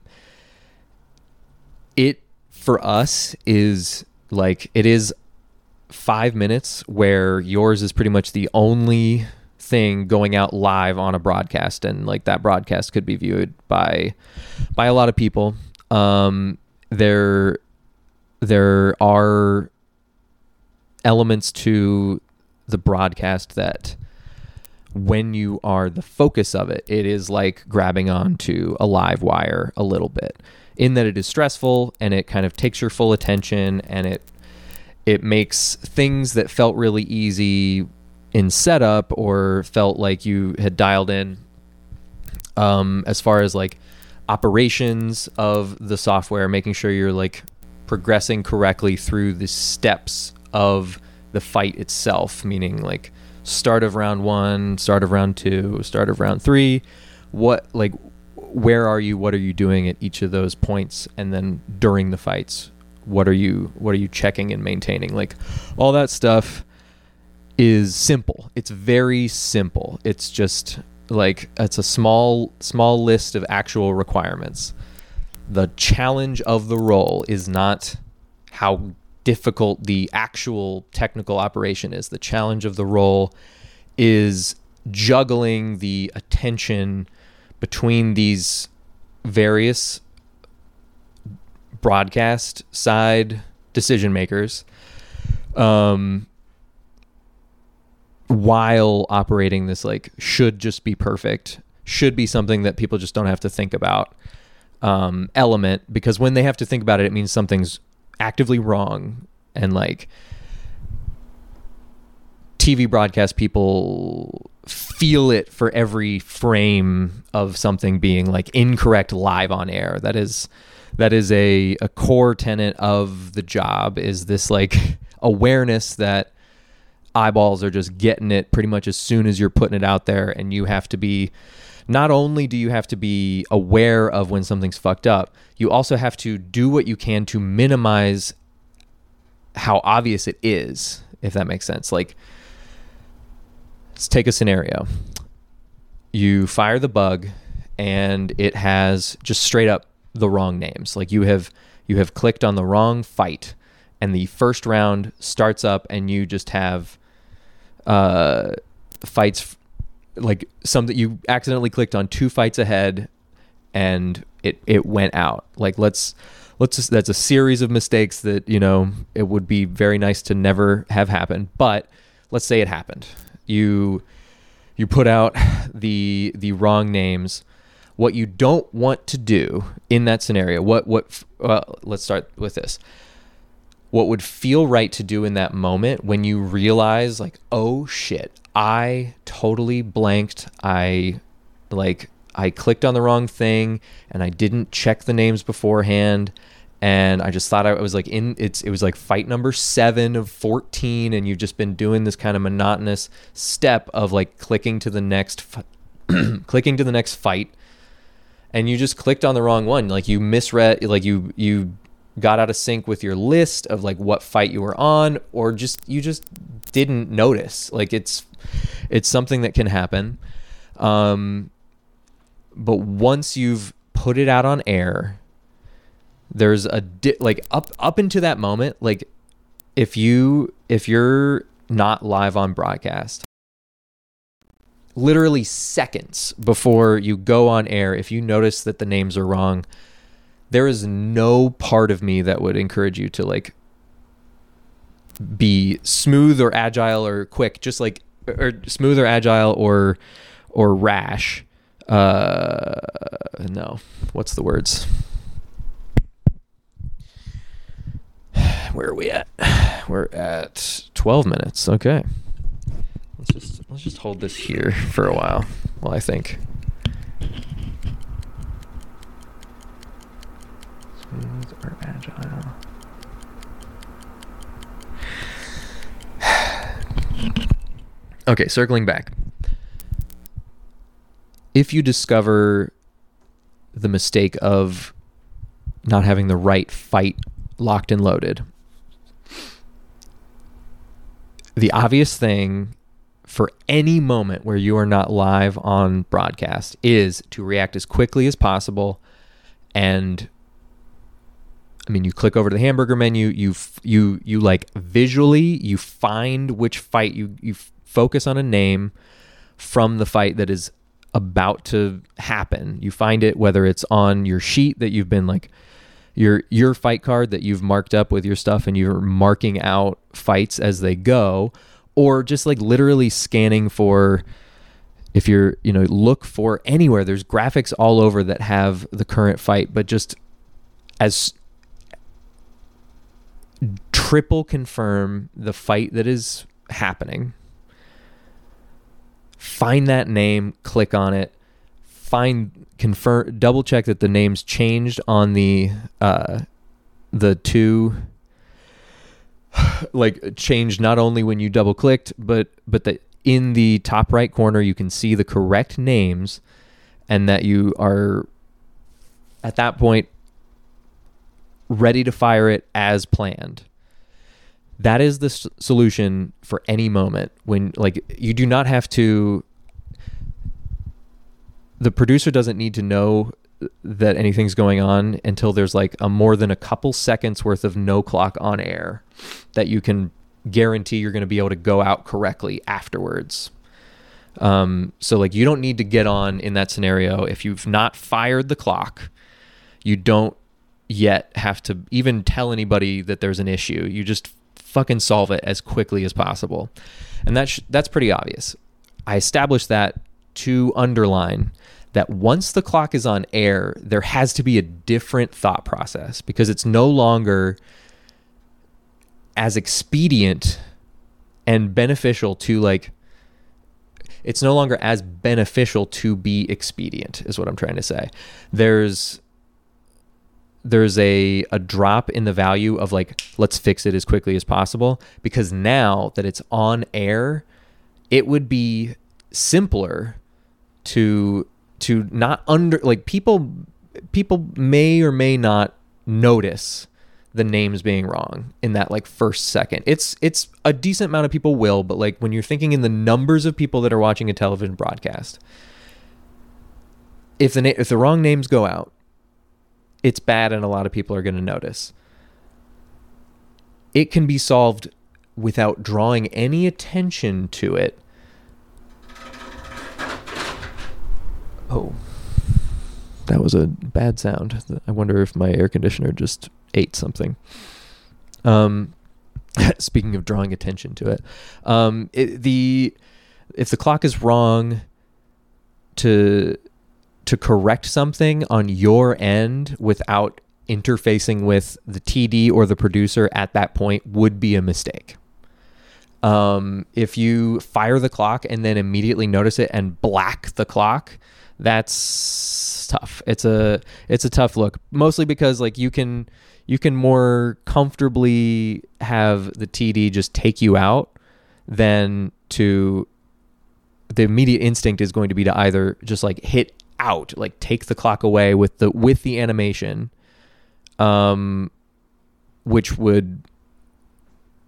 it for us is like it is five minutes where yours is pretty much the only thing going out live on a broadcast and like that broadcast could be viewed by by a lot of people. Um there there are elements to the broadcast that when you are the focus of it it is like grabbing onto a live wire a little bit. In that it is stressful and it kind of takes your full attention and it it makes things that felt really easy in setup or felt like you had dialed in um, as far as like operations of the software, making sure you're like progressing correctly through the steps of the fight itself, meaning like start of round one, start of round two, start of round three. What like where are you? What are you doing at each of those points? And then during the fights, what are you what are you checking and maintaining? Like all that stuff is simple. It's very simple. It's just like it's a small small list of actual requirements. The challenge of the role is not how difficult the actual technical operation is. The challenge of the role is juggling the attention between these various broadcast side decision makers um, while operating this like should just be perfect, should be something that people just don't have to think about um, element because when they have to think about it, it means something's actively wrong and like TV broadcast people feel it for every frame of something being like incorrect live on air. That is that is a, a core tenet of the job is this like [LAUGHS] awareness that eyeballs are just getting it pretty much as soon as you're putting it out there. And you have to be not only do you have to be aware of when something's fucked up you also have to do what you can to minimize how obvious it is if that makes sense. Like let's take a scenario. You fire the bug and it has just straight up the wrong names. Like you have you have clicked on the wrong fight and the first round starts up and you just have uh, fights like some that you accidentally clicked on two fights ahead and it it went out. Like let's let's just that's a series of mistakes that you know it would be very nice to never have happened, but let's say it happened. You you put out the the wrong names what you don't want to do in that scenario what what let's start with this. What would feel right to do in that moment when you realize like oh shit i totally blanked i like i clicked on the wrong thing and i didn't check the names beforehand and i just thought i was like in it's it was like fight number 7 of 14 and you've just been doing this kind of monotonous step of like clicking to the next fi- [CLEARS THROAT] clicking to the next fight and you just clicked on the wrong one. Like you misread like you you got out of sync with your list of like what fight you were on or just you just didn't notice. Like it's it's something that can happen. Um but once you've put it out on air there's a di- like up up into that moment like if you if you're not live on broadcast literally seconds before you go on air if you notice that the names are wrong there is no part of me that would encourage you to like be smooth or agile or quick just like or smooth or agile or or rash uh no what's the words [SIGHS] where are we at? [SIGHS] We're at 12 minutes. Okay. Let's just let's just hold this here [LAUGHS] for a while while I think. Smooth or agile? [SIGHS] okay, circling back. If you discover the mistake of not having the right fight locked and loaded, the obvious thing for any moment where you are not live on broadcast is to react as quickly as possible. And I mean you click over to the hamburger menu you you you like visually you find which fight you you focus on a name from the fight that is about to happen. You find it whether it's on your sheet that you've been like your your fight card that you've marked up with your stuff and you're marking out fights as they go or just like literally scanning for if you're you know look for anywhere there's graphics all over that have the current fight but just as triple confirm the fight that is happening find that name click on it find confirm double check that the name's changed on the uh the two [SIGHS] like changed not only when you double clicked, but but that in the top right corner you can see the correct names, and that you are at that point ready to fire it as planned. That is the s- solution for any moment when like you do not have to the producer doesn't need to know that anything's going on until there's like a more than a couple seconds worth of no clock on air that you can guarantee you're going to be able to go out correctly afterwards. Um, so like you don't need to get on in that scenario if you've not fired the clock. You don't yet have to even tell anybody that there's an issue. You just fucking solve it as quickly as possible, and that's that's pretty obvious. I established that to underline that once the clock is on air, there has to be a different thought process because it's no longer as expedient and beneficial to like it's no longer as beneficial to be expedient is what I'm trying to say. There's there's a a drop in the value of like let's fix it as quickly as possible because now that it's on air, it would be simpler to to not under like people people may or may not notice the names being wrong in that like first second. It's it's a decent amount of people will, but like when you're thinking in the numbers of people that are watching a television broadcast, if the na- if the wrong names go out, it's bad and a lot of people are going to notice. It can be solved without drawing any attention to it Oh, that was a bad sound. I wonder if my air conditioner just ate something. Um, [LAUGHS] speaking of drawing attention to it, um, it, the if the clock is wrong, to to correct something on your end without interfacing with the TD or the producer at that point would be a mistake. Um, if you fire the clock and then immediately notice it and black the clock, that's tough. It's a it's a tough look, mostly because like you can you can more comfortably have the TD just take you out than to the immediate instinct is going to be to either just like hit out, like take the clock away with the with the animation, um, which would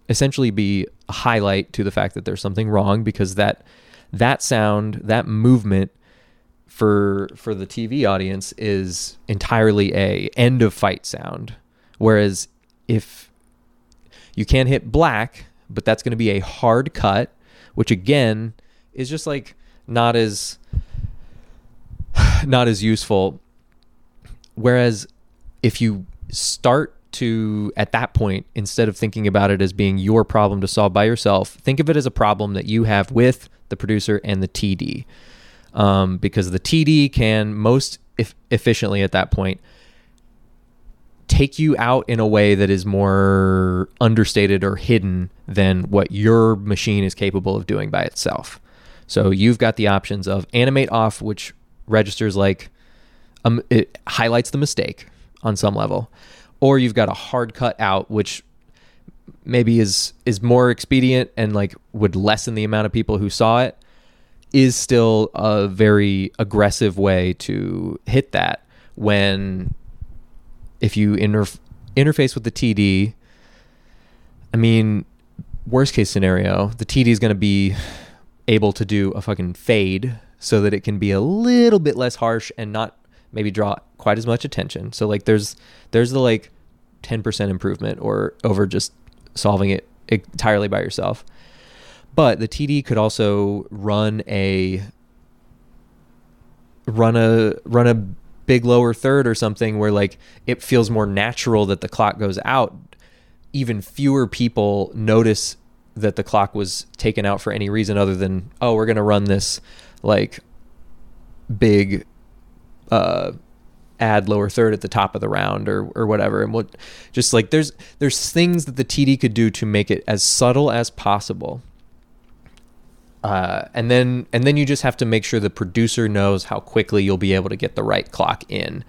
essentially be a highlight to the fact that there's something wrong because that that sound, that movement for for the TV audience is entirely a end of fight sound. Whereas if you can't hit black, but that's going to be a hard cut, which again is just like not as [SIGHS] not as useful. Whereas if you start to at that point instead of thinking about it as being your problem to solve by yourself, think of it as a problem that you have with the producer and the TD um, because the TD can most efficiently at that point take you out in a way that is more understated or hidden than what your machine is capable of doing by itself. So you've got the options of animate off, which registers like um, it highlights the mistake on some level, or you've got a hard cut out, which maybe is is more expedient and like would lessen the amount of people who saw it is still a very aggressive way to hit that when if you interf- interface with the TD, I mean, worst case scenario, the TD is going to be able to do a fucking fade so that it can be a little bit less harsh and not maybe draw quite as much attention. So like there's there's the like 10% improvement or over just solving it entirely by yourself. But the TD could also run a run a run a big lower third or something where like it feels more natural that the clock goes out. Even fewer people notice that the clock was taken out for any reason other than oh we're going to run this like big uh ad lower third at the top of the round or or whatever. And what just like there's there's things that the TD could do to make it as subtle as possible uh, and then and then you just have to make sure the producer knows how quickly you'll be able to get the right clock in.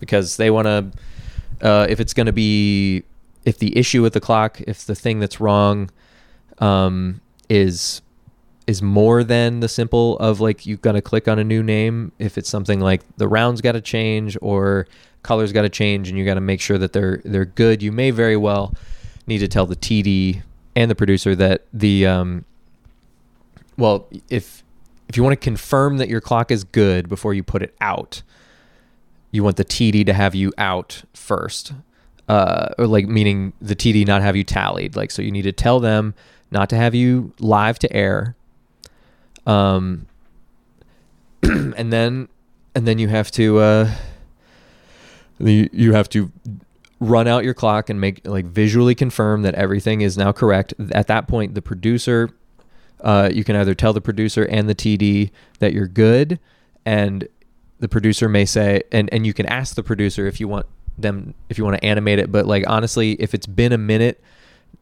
Because they want to uh, if it's going to be if the issue with the clock if the thing that's wrong um, is is more than the simple of like you've got to click on a new name if it's something like the rounds got to change or colors got to change and you got to make sure that they're they're good you may very well need to tell the TD and the producer that the um, well, if if you want to confirm that your clock is good before you put it out, you want the TD to have you out first. Uh, or like meaning the TD not have you tallied. Like so you need to tell them not to have you live to air. Um [CLEARS THROAT] and then and then you have to uh you, you have to run out your clock and make like visually confirm that everything is now correct. At that point the producer uh, you can either tell the producer and the TD that you're good, and the producer may say, and and you can ask the producer if you want them if you want to animate it. But like honestly, if it's been a minute,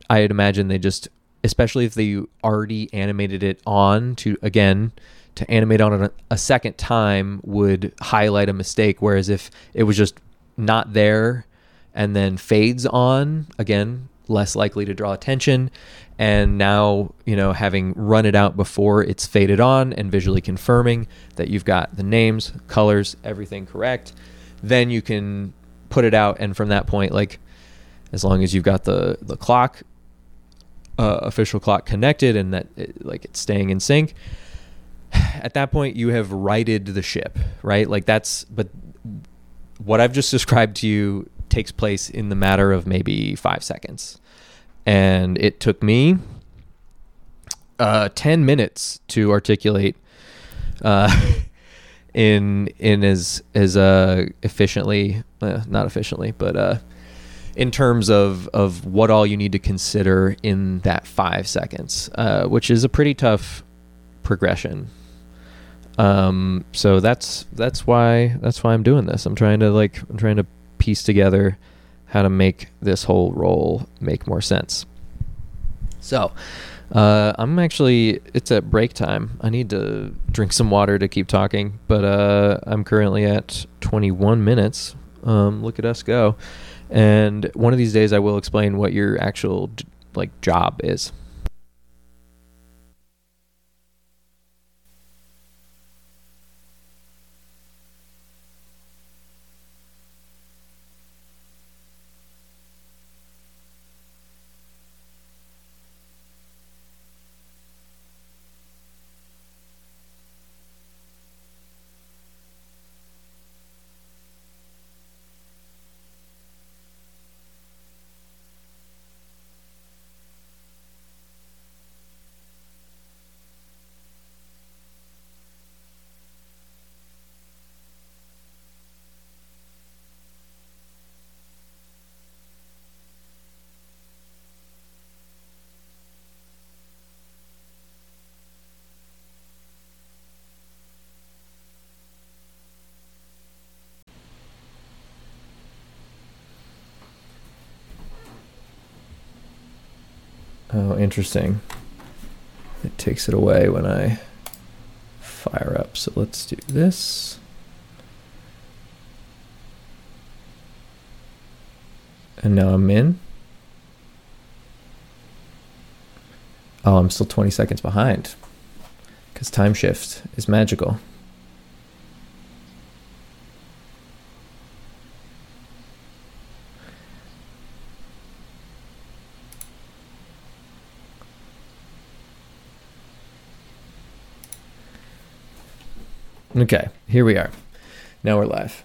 I'd imagine they just, especially if they already animated it on to again to animate on it a second time would highlight a mistake. Whereas if it was just not there and then fades on again less likely to draw attention and now you know having run it out before it's faded on and visually confirming that you've got the names colors everything correct then you can put it out. And from that point like as long as you've got the the clock uh, official clock connected and that it, like it's staying in sync at that point you have righted the ship right? Like that's but what i've just described to you takes place in the matter of maybe five seconds and it took me uh, 10 minutes to articulate uh, [LAUGHS] in in as as uh, efficiently uh, not efficiently but uh, in terms of of what all you need to consider in that five seconds uh, which is a pretty tough progression. Um, so that's that's why that's why I'm doing this. I'm trying to like I'm trying to piece together how to make this whole role make more sense. So, uh, I'm actually it's at break time. I need to drink some water to keep talking, but uh, I'm currently at 21 minutes. Um, look at us go! And one of these days, I will explain what your actual like job is. Interesting. It takes it away when I fire up. So let's do this. And now I'm in. Oh, I'm still 20 seconds behind because time shift is magical. Okay, here we are. Now we're live.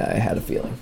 I had a feeling.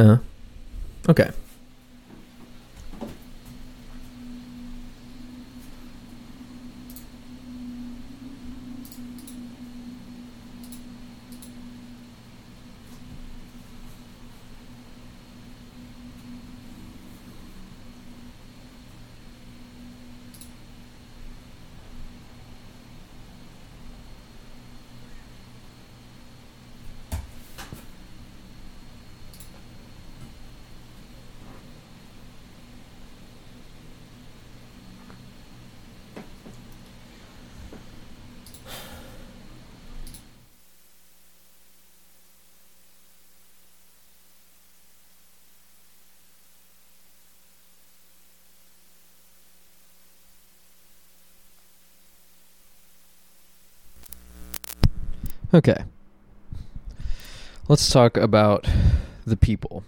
Huh? Okay. Okay. Let's talk about the people.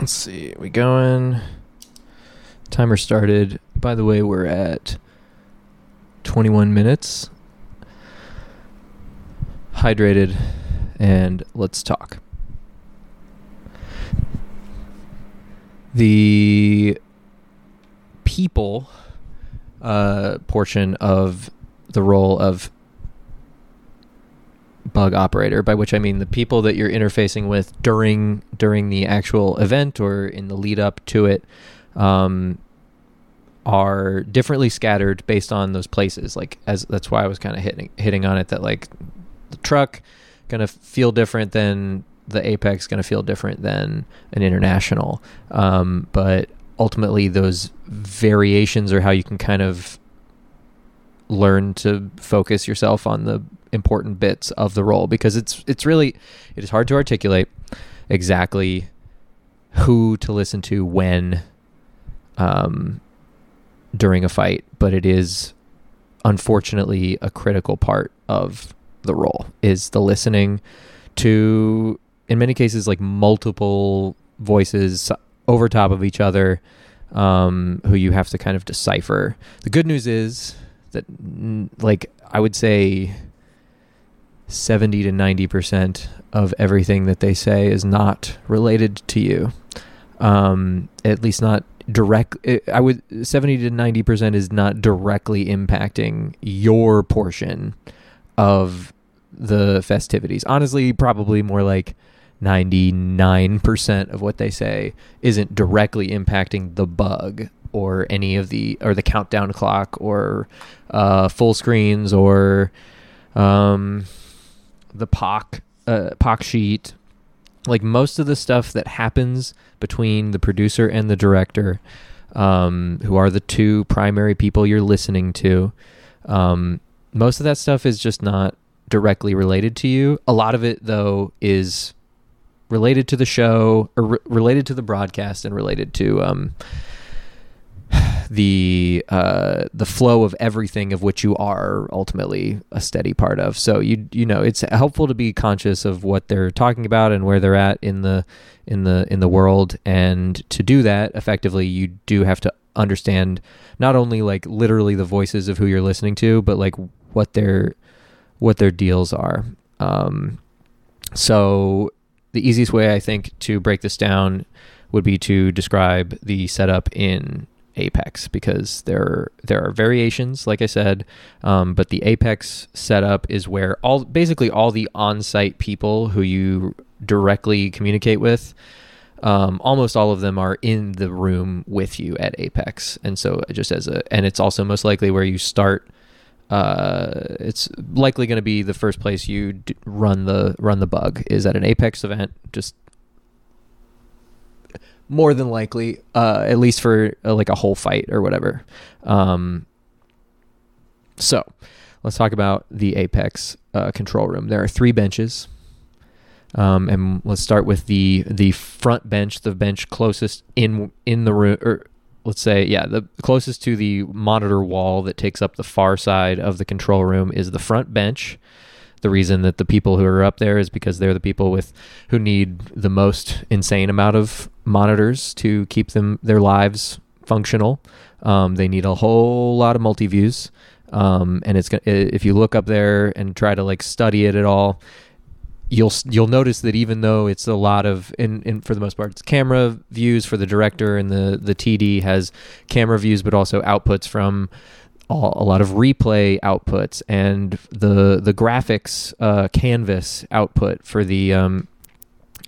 Let's see. We going? Timer started. By the way, we're at 21 minutes. Hydrated and let's talk. The people uh, portion of the role of bug operator by which i mean the people that you're interfacing with during during the actual event or in the lead up to it um, are differently scattered based on those places. Like as that's why i was kind of hitting hitting on it that like the truck gonna feel different than the apex going to feel different than an international. Um, but ultimately those variations are how you can kind of learn to focus yourself on the important bits of the role because it's it's really it is hard to articulate exactly who to listen to when um, during a fight but it is unfortunately a critical part of the role is the listening to in many cases like multiple voices over top of each other um, who you have to kind of decipher. The good news is that like I would say 70 to 90% of everything that they say is not related to you. Um, at least not direct I would 70 to 90% is not directly impacting your portion of the festivities. Honestly, probably more like 99% of what they say isn't directly impacting the bug or any of the or the countdown clock or uh, full screens or um, the POC uh, POC sheet. Like most of the stuff that happens between the producer and the director, um, who are the two primary people you're listening to, um, most of that stuff is just not directly related to you. A lot of it, though, is related to the show or re- related to the broadcast and related to um, the uh, the flow of everything of which you are ultimately a steady part of. So you you know it's helpful to be conscious of what they're talking about and where they're at in the in the in the world, and to do that effectively, you do have to understand not only like literally the voices of who you're listening to, but like what their what their deals are. Um, so the easiest way I think to break this down would be to describe the setup in Apex because there there are variations, like I said, um, but the Apex setup is where all basically all the on-site people who you directly communicate with um, almost all of them are in the room with you at Apex, and so just as a, and it's also most likely where you start. Uh, it's likely going to be the first place you d- run the run the bug is at an Apex event. Just more than likely, uh, at least for uh, like a whole fight or whatever. Um, so, let's talk about the Apex uh, control room. There are three benches. Um, and let's start with the the front bench, the bench closest in in the room, or let's say, yeah, the closest to the monitor wall that takes up the far side of the control room is the front bench. The reason that the people who are up there is because they're the people with who need the most insane amount of monitors to keep them their lives functional. Um, they need a whole lot of multi views. Um, and it's if you look up there and try to like study it at all, you'll you'll notice that even though it's a lot of in for the most part it's camera views for the director and the the TD has camera views but also outputs from all, a lot of replay outputs. And the the graphics uh, canvas output for the um,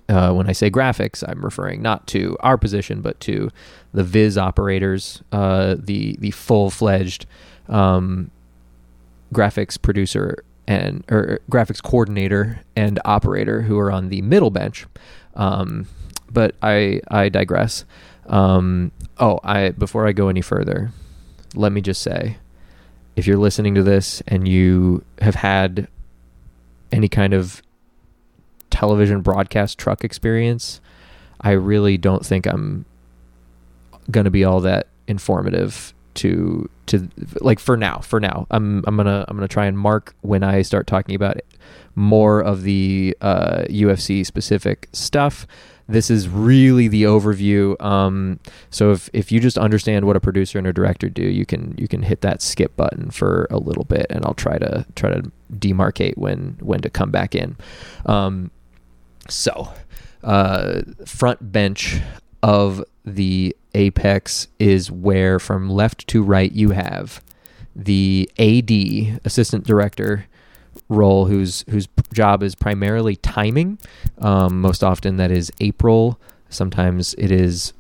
uh, when I say graphics, I'm referring not to our position, but to the Viz operators, uh, the the full fledged um, graphics producer and or graphics coordinator and operator who are on the middle bench. Um, but I I digress. Um, oh, I before I go any further, let me just say, if you're listening to this and you have had any kind of television broadcast truck experience, I really don't think I'm gonna be all that informative to to like for now for now. I'm i'm gonna i'm gonna try and mark when i start talking about more of the uh, ufc specific stuff. This is really the overview. Um, so if, if you just understand what a producer and a director do you can you can hit that skip button for a little bit and i'll try to try to demarcate when when to come back in. Um, so uh, front bench of the apex is where from left to right you have the AD, assistant director role, whose whose job is primarily timing. Um, most often that is April. Sometimes it is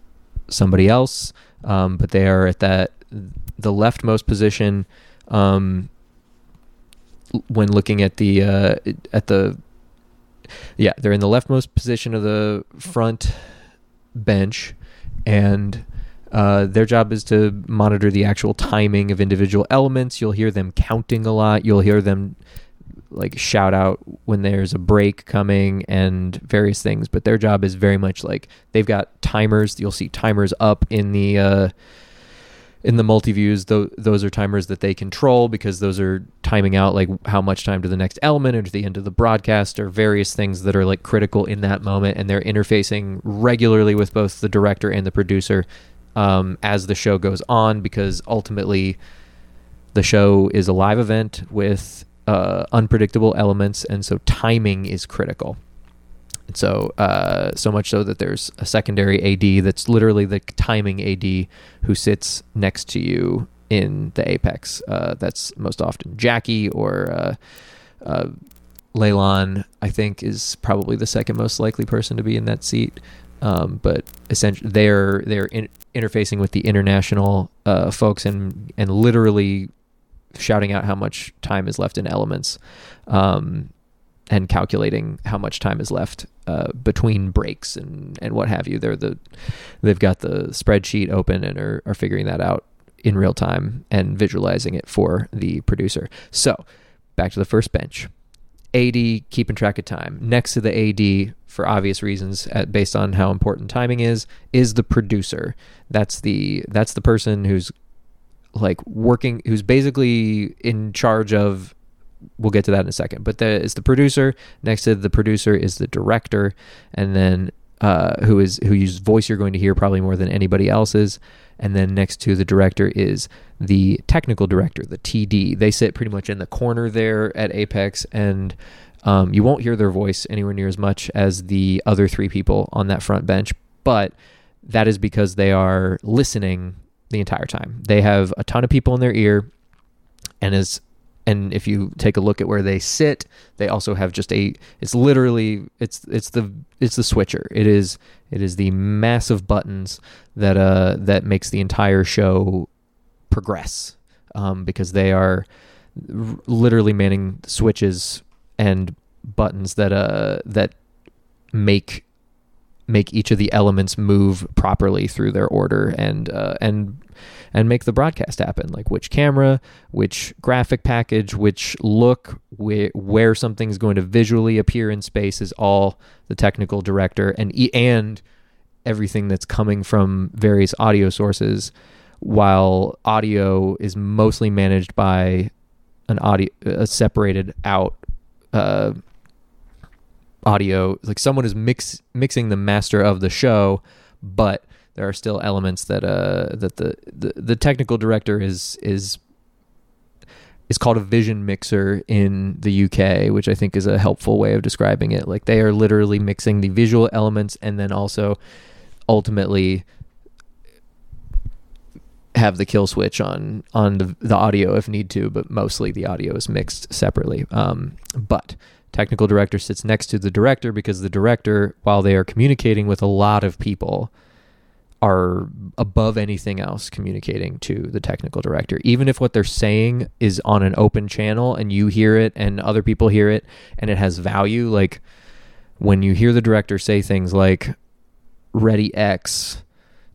somebody else, um, but they are at that the leftmost position um, when looking at the uh, at the yeah they're in the leftmost position of the front bench and uh, their job is to monitor the actual timing of individual elements. You'll hear them counting a lot. You'll hear them like shout out when there's a break coming and various things. But their job is very much like they've got timers. You'll see timers up in the uh, in the multi views. Th- those are timers that they control because those are timing out like how much time to the next element or to the end of the broadcast or various things that are like critical in that moment. And they're interfacing regularly with both the director and the producer um, as the show goes on because ultimately the show is a live event with uh, unpredictable elements, and so timing is critical. So, uh, so much so that there's a secondary AD that's literally the timing AD who sits next to you in the apex. Uh, that's most often Jackie or uh, uh. I think is probably the second most likely person to be in that seat. Um, but essentially, they're they're in, interfacing with the international uh, folks and and literally shouting out how much time is left in elements, um, and calculating how much time is left uh, between breaks and and what have you. They're the they've got the spreadsheet open and are are figuring that out in real time and visualizing it for the producer. So back to the first bench. AD keeping track of time. Next to the AD, for obvious reasons, at, based on how important timing is, is the producer. That's the that's the person who's like working, who's basically in charge of. We'll get to that in a second, but the, it's the producer. Next to the producer is the director, and then uh, who is whose voice you're going to hear probably more than anybody else's. And then next to the director is the technical director, the TD. They sit pretty much in the corner there at Apex, and um, you won't hear their voice anywhere near as much as the other three people on that front bench. But that is because they are listening the entire time. They have a ton of people in their ear, and as and if you take a look at where they sit, they also have just a. It's literally it's it's the it's the switcher. It is it is the massive buttons that uh that makes the entire show progress um, because they are r- literally manning switches and buttons that uh that make make each of the elements move properly through their order and uh, and and make the broadcast happen like which camera which graphic package which look where, where something's going to visually appear in space is all the technical director and and everything that's coming from various audio sources while audio is mostly managed by an audio a separated out uh, audio. Like someone is mix mixing the master of the show but there are still elements that uh that the the, the technical director is is is called a vision mixer in the UK, which I think is a helpful way of describing it. Like they are literally mixing the visual elements and then also ultimately have the kill switch on on the, the audio if need to, but mostly the audio is mixed separately. Um, but technical director sits next to the director because the director, while they are communicating with a lot of people, are above anything else communicating to the technical director. Even if what they're saying is on an open channel and you hear it and other people hear it and it has value, like when you hear the director say things like ready X,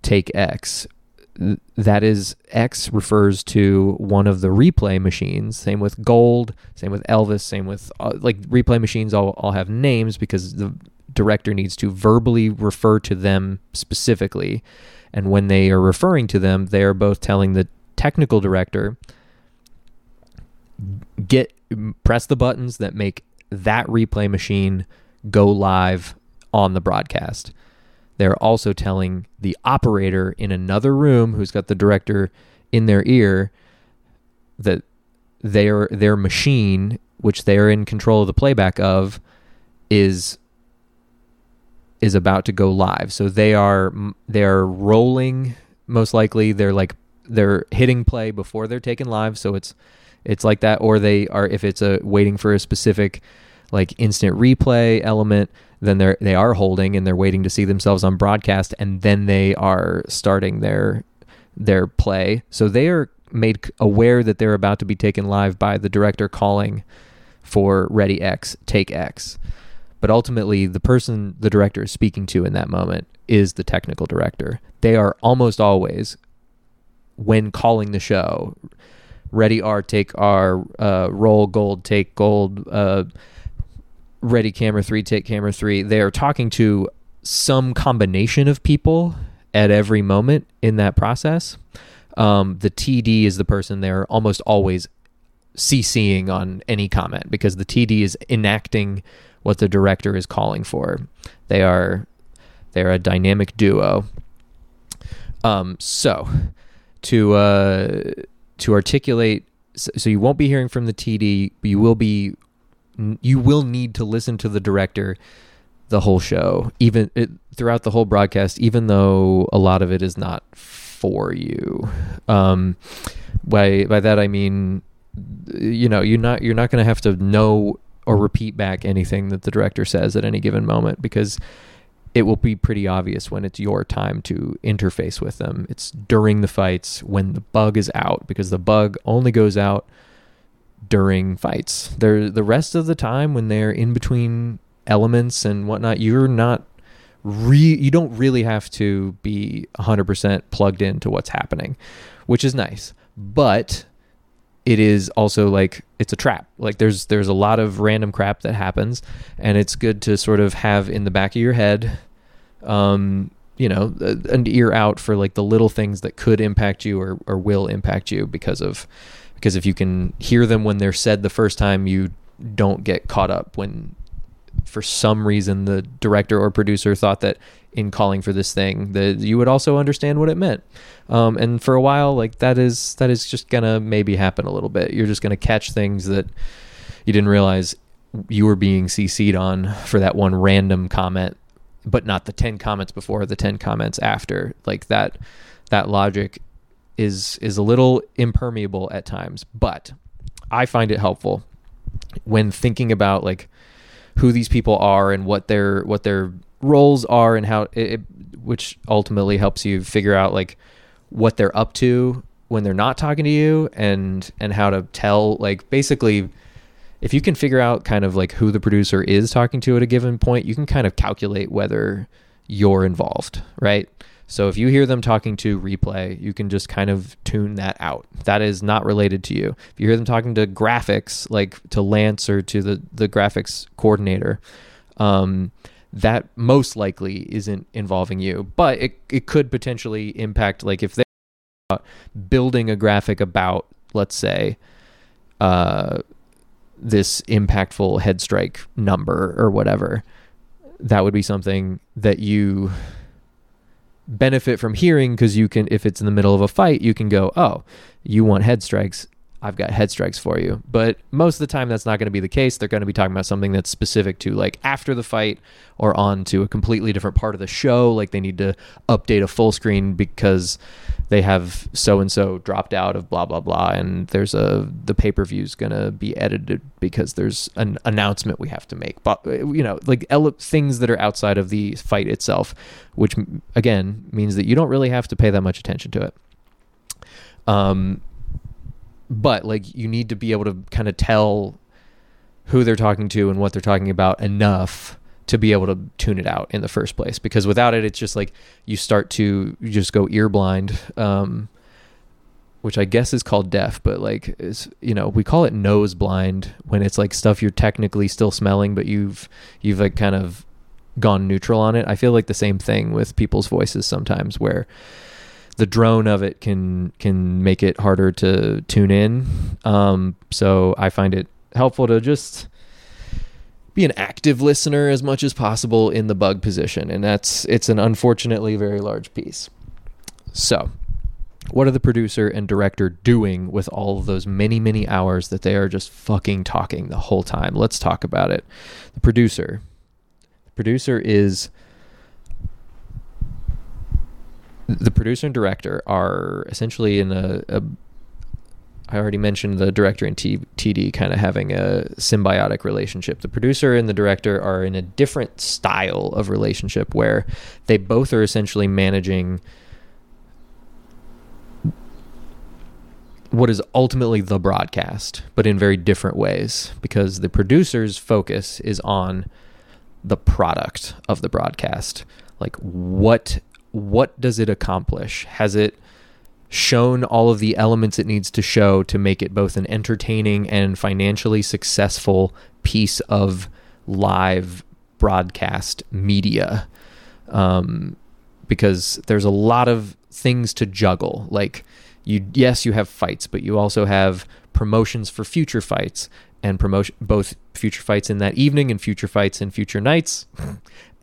take X, that is X refers to one of the replay machines. Same with Gold, same with Elvis, same with uh, like replay machines all, all have names because the director needs to verbally refer to them specifically. And when they are referring to them, they are both telling the technical director get press the buttons that make that replay machine go live on the broadcast. They're also telling the operator in another room who's got the director in their ear that their their machine, which they are in control of the playback of, is is about to go live. So they are they're rolling most likely. They're like they're hitting play before they're taken live. So it's it's like that. Or they are if it's a waiting for a specific like instant replay element then they're they are holding and they're waiting to see themselves on broadcast and then they are starting their their play. So they are made aware that they're about to be taken live by the director calling for ready x take x but ultimately the person the director is speaking to in that moment is the technical director. They are almost always when calling the show ready R take R uh, roll gold take gold uh, ready camera 3 take camera 3 they are talking to some combination of people at every moment in that process um, the TD is the person they're almost always CCing on any comment because the TD is enacting what the director is calling for. They are they're a dynamic duo. Um, so to uh, to articulate, so you won't be hearing from the TD. you will be you will need to listen to the director the whole show, even it, throughout the whole broadcast, even though a lot of it is not for you. Um, by by that I mean, you know, you're not you're not going to have to know or repeat back anything that the director says at any given moment because it will be pretty obvious when it's your time to interface with them. It's during the fights when the bug is out because the bug only goes out during fights. There the rest of the time when they're in between elements and whatnot, you're not re you don't really have to be 100% plugged into what's happening, which is nice. But it is also like it's a trap. Like there's there's a lot of random crap that happens, and it's good to sort of have in the back of your head, um, you know, an ear out for like the little things that could impact you or or will impact you because of because if you can hear them when they're said the first time, you don't get caught up when for some reason the director or producer thought that in calling for this thing that you would also understand what it meant. Um, and for a while like that is that is just gonna maybe happen a little bit. You're just gonna catch things that you didn't realize you were being cc'd on for that one random comment but not the 10 comments before the 10 comments after. Like that that logic is is a little impermeable at times but I find it helpful when thinking about like who these people are and what their what their roles are and how it, it which ultimately helps you figure out like what they're up to when they're not talking to you and and how to tell like basically if you can figure out kind of like who the producer is talking to at a given point, you can kind of calculate whether you're involved, right? So if you hear them talking to replay, you can just kind of tune that out. That is not related to you. If you hear them talking to graphics, like to Lance or to the the graphics coordinator, um, that most likely isn't involving you, but it it could potentially impact. Like if they're building a graphic about, let's say, uh, this impactful head strike number or whatever, that would be something that you benefit from hearing because you can if it's in the middle of a fight you can go oh you want head strikes I've got head strikes for you. But most of the time, that's not going to be the case. They're going to be talking about something that's specific to like after the fight or on to a completely different part of the show. Like they need to update a full screen because they have so and so dropped out of blah blah blah, and there's a the pay per view is going to be edited because there's an announcement we have to make. But you know, like ele- things that are outside of the fight itself, which again means that you don't really have to pay that much attention to it. Um, but like you need to be able to kind of tell who they're talking to and what they're talking about enough to be able to tune it out in the first place because without it it's just like you start to just go ear blind um, which I guess is called deaf, but like is you know we call it nose blind when it's like stuff you're technically still smelling, but you've you've like kind of gone neutral on it. I feel like the same thing with people's voices sometimes, where the drone of it can can make it harder to tune in. Um, so I find it helpful to just be an active listener as much as possible in the bug position, and that's it's an unfortunately very large piece. So, what are the producer and director doing with all of those many many hours that they are just fucking talking the whole time? Let's talk about it. The producer, the producer is the producer and director are essentially in a, a I already mentioned the director and T- TD kind of having a symbiotic relationship. The producer and the director are in a different style of relationship where they both are essentially managing what is ultimately the broadcast, but in very different ways because the producer's focus is on the product of the broadcast. Like what what does it accomplish? Has it shown all of the elements it needs to show to make it both an entertaining and financially successful piece of live broadcast media? Um, because there's a lot of things to juggle. Like, you, yes, you have fights, but you also have promotions for future fights and promotion both future fights in that evening and future fights in future nights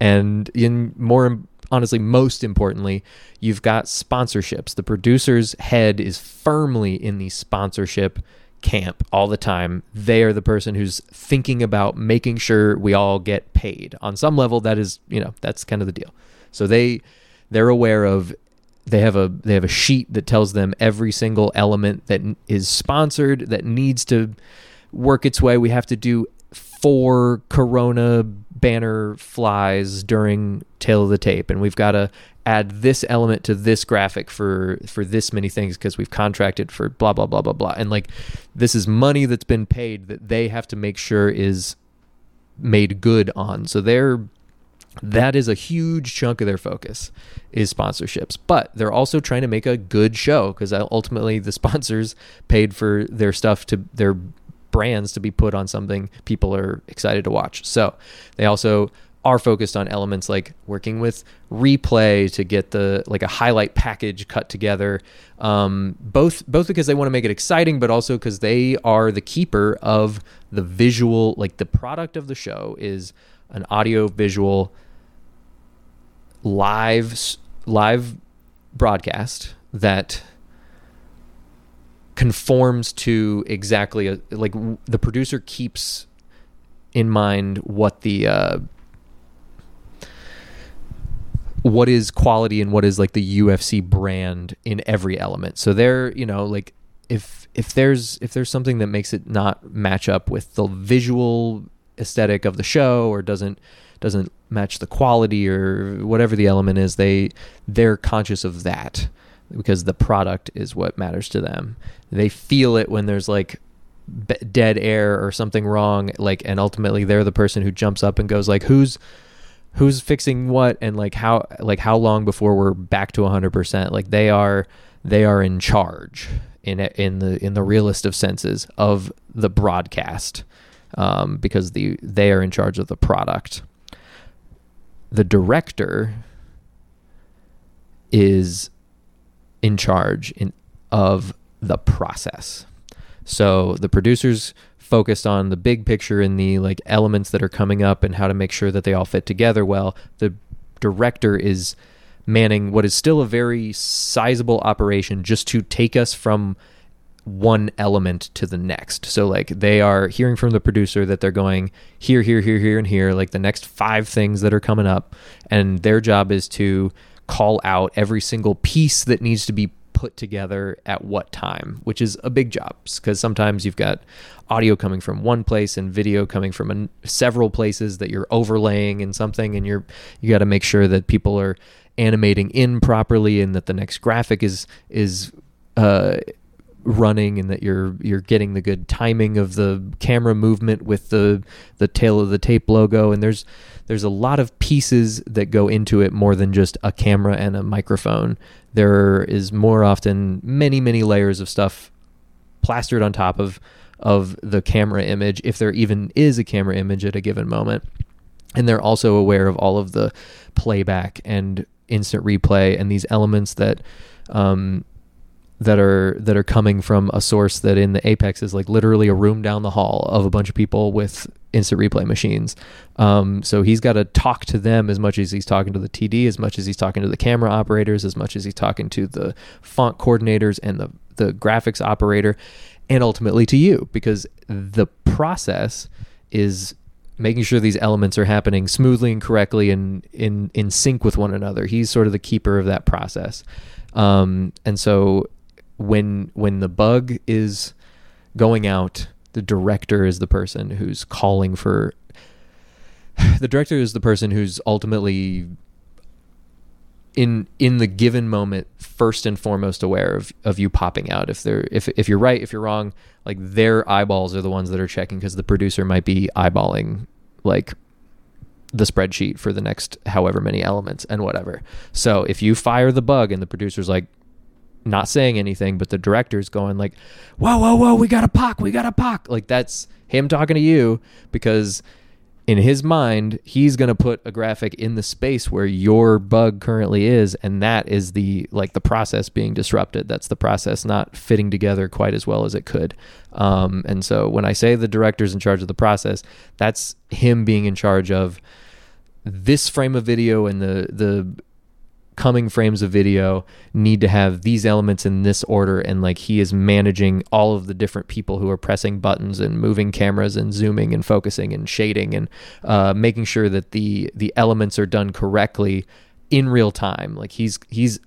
and in more honestly, most importantly, you've got sponsorships. The producer's head is firmly in the sponsorship camp all the time. They are the person who's thinking about making sure we all get paid. On some level that is, you know, that's kind of the deal. So they they're aware of they have a they have a sheet that tells them every single element that is sponsored that needs to work its way. We have to do four corona banner flies during tale of the tape and we've got to add this element to this graphic for for this many things because we've contracted for blah blah blah blah blah. And like this is money that's been paid that they have to make sure is made good on. So they're that is a huge chunk of their focus is sponsorships. But they're also trying to make a good show because uh, ultimately the [LAUGHS] sponsors paid for their stuff to their brands to be put on something people are excited to watch. So they also are focused on elements like working with replay to get the like a highlight package cut together um, both both because they want to make it exciting but also because they are the keeper of the visual like the product of the show is an audio visual live live broadcast that conforms to exactly a, like the producer keeps in mind what the uh, what is quality and what is like the UFC brand in every element. So they're, you know, like if if there's if there's something that makes it not match up with the visual aesthetic of the show or doesn't doesn't match the quality or whatever the element is they they're conscious of that because the product is what matters to them. They feel it when there's like b- dead air or something wrong like and ultimately they're the person who jumps up and goes like who's who's fixing what? And like how like how long before we're back to 100% like they are they are in charge in in the in the realest of senses of the broadcast um, because the they are in charge of the product. The director is in charge in of the process. So the producers focused on the big picture and the like elements that are coming up and how to make sure that they all fit together well. The director is manning what is still a very sizable operation just to take us from one element to the next. So like they are hearing from the producer that they're going here, here, here, here, and here, like the next five things that are coming up, and their job is to call out every single piece that needs to be put together at what time, which is a big job because sometimes you've got audio coming from one place and video coming from an, several places that you're overlaying in something, and you're you got to make sure that people are animating in properly and that the next graphic is is uh, running and that you're you're getting the good timing of the camera movement with the the tale of the tape logo. And there's there's a lot of pieces that go into it more than just a camera and a microphone. There is more often many many layers of stuff plastered on top of of the camera image if there even is a camera image at a given moment. And they're also aware of all of the playback and instant replay and these elements that um, that are that are coming from a source that in the apex is like literally a room down the hall of a bunch of people with instant replay machines. Um, so he's got to talk to them as much as he's talking to the td as much as he's talking to the camera operators as much as he's talking to the font coordinators and the the graphics operator and ultimately to you because the process is making sure these elements are happening smoothly and correctly and in in sync with one another. He's sort of the keeper of that process. Um, and so when when the bug is going out, the director is the person who's calling for [SIGHS] the director is the person who's ultimately in in the given moment first and foremost aware of, of you popping out. If they're if if you're right if you're wrong like their eyeballs are the ones that are checking because the producer might be eyeballing like the spreadsheet for the next however many elements and whatever. So if you fire the bug and the producer's like not saying anything, but the director's going like, "Whoa, whoa, whoa, we got a pock, we got a pock." Like that's him talking to you because in his mind, he's going to put a graphic in the space where your bug currently is and that is the like the process being disrupted. That's the process not fitting together quite as well as it could. Um, and so when I say the director's in charge of the process, that's him being in charge of this frame of video and the the coming frames of video need to have these elements in this order and like he is managing all of the different people who are pressing buttons and moving cameras and zooming and focusing and shading and uh, making sure that the the elements are done correctly in real time. Like he's he's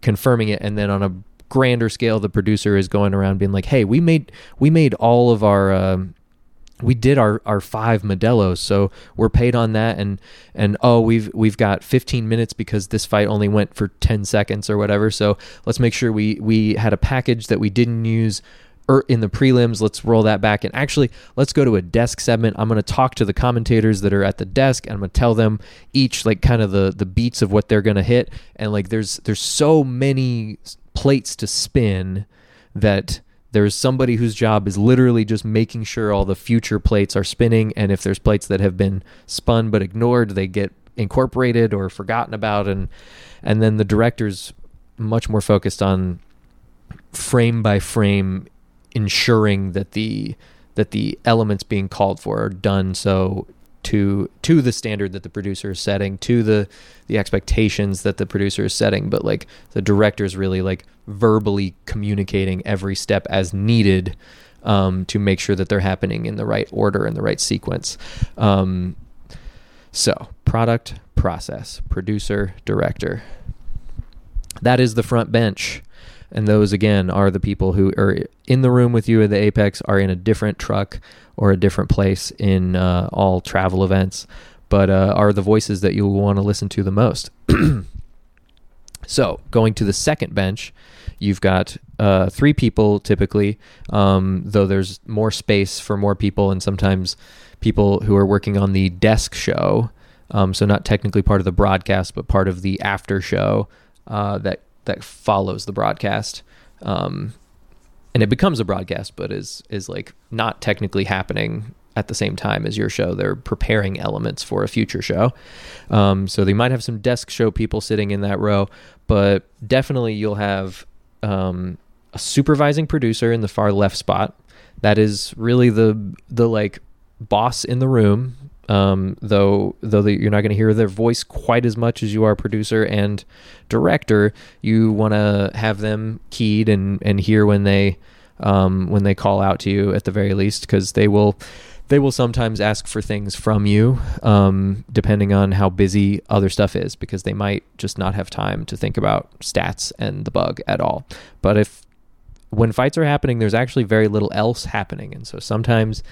confirming it and then on a grander scale the producer is going around being like hey we made we made all of our um, we did our, our five Modelos, so we're paid on that, and and oh we've we've got 15 minutes because this fight only went for 10 seconds or whatever. So let's make sure we we had a package that we didn't use er, in the prelims. Let's roll that back, and actually let's go to a desk segment. I'm going to talk to the commentators that are at the desk, and I'm going to tell them each like kind of the the beats of what they're going to hit, and like there's there's so many plates to spin that there's somebody whose job is literally just making sure all the future plates are spinning and if there's plates that have been spun but ignored they get incorporated or forgotten about and and then the director's much more focused on frame by frame ensuring that the that the elements being called for are done. So to to the standard that the producer is setting to the the expectations that the producer is setting but like the director is really like verbally communicating every step as needed um, to make sure that they're happening in the right order and the right sequence. Um, so product process producer director. That is the front bench and those again are the people who are in the room with you at the Apex, are in a different truck or a different place in uh, all travel events, but uh, are the voices that you'll want to listen to the most. [CLEARS THROAT] so, going to the second bench, you've got uh, three people typically, um, though there's more space for more people, and sometimes people who are working on the desk show. Um, so not technically part of the broadcast, but part of the after show uh, that that follows the broadcast. Um, and it becomes a broadcast, but is is like not technically happening at the same time as your show. They're preparing elements for a future show. Um, so they might have some desk show people sitting in that row, but definitely you'll have um, a supervising producer in the far left spot. That is really the the like boss in the room. Um, though though the, you're not going to hear their voice quite as much as you are producer and director, you want to have them keyed and and hear when they um, when they call out to you at the very least because they will they will sometimes ask for things from you um, depending on how busy other stuff is because they might just not have time to think about stats and the bug at all. But if when fights are happening, there's actually very little else happening, and so sometimes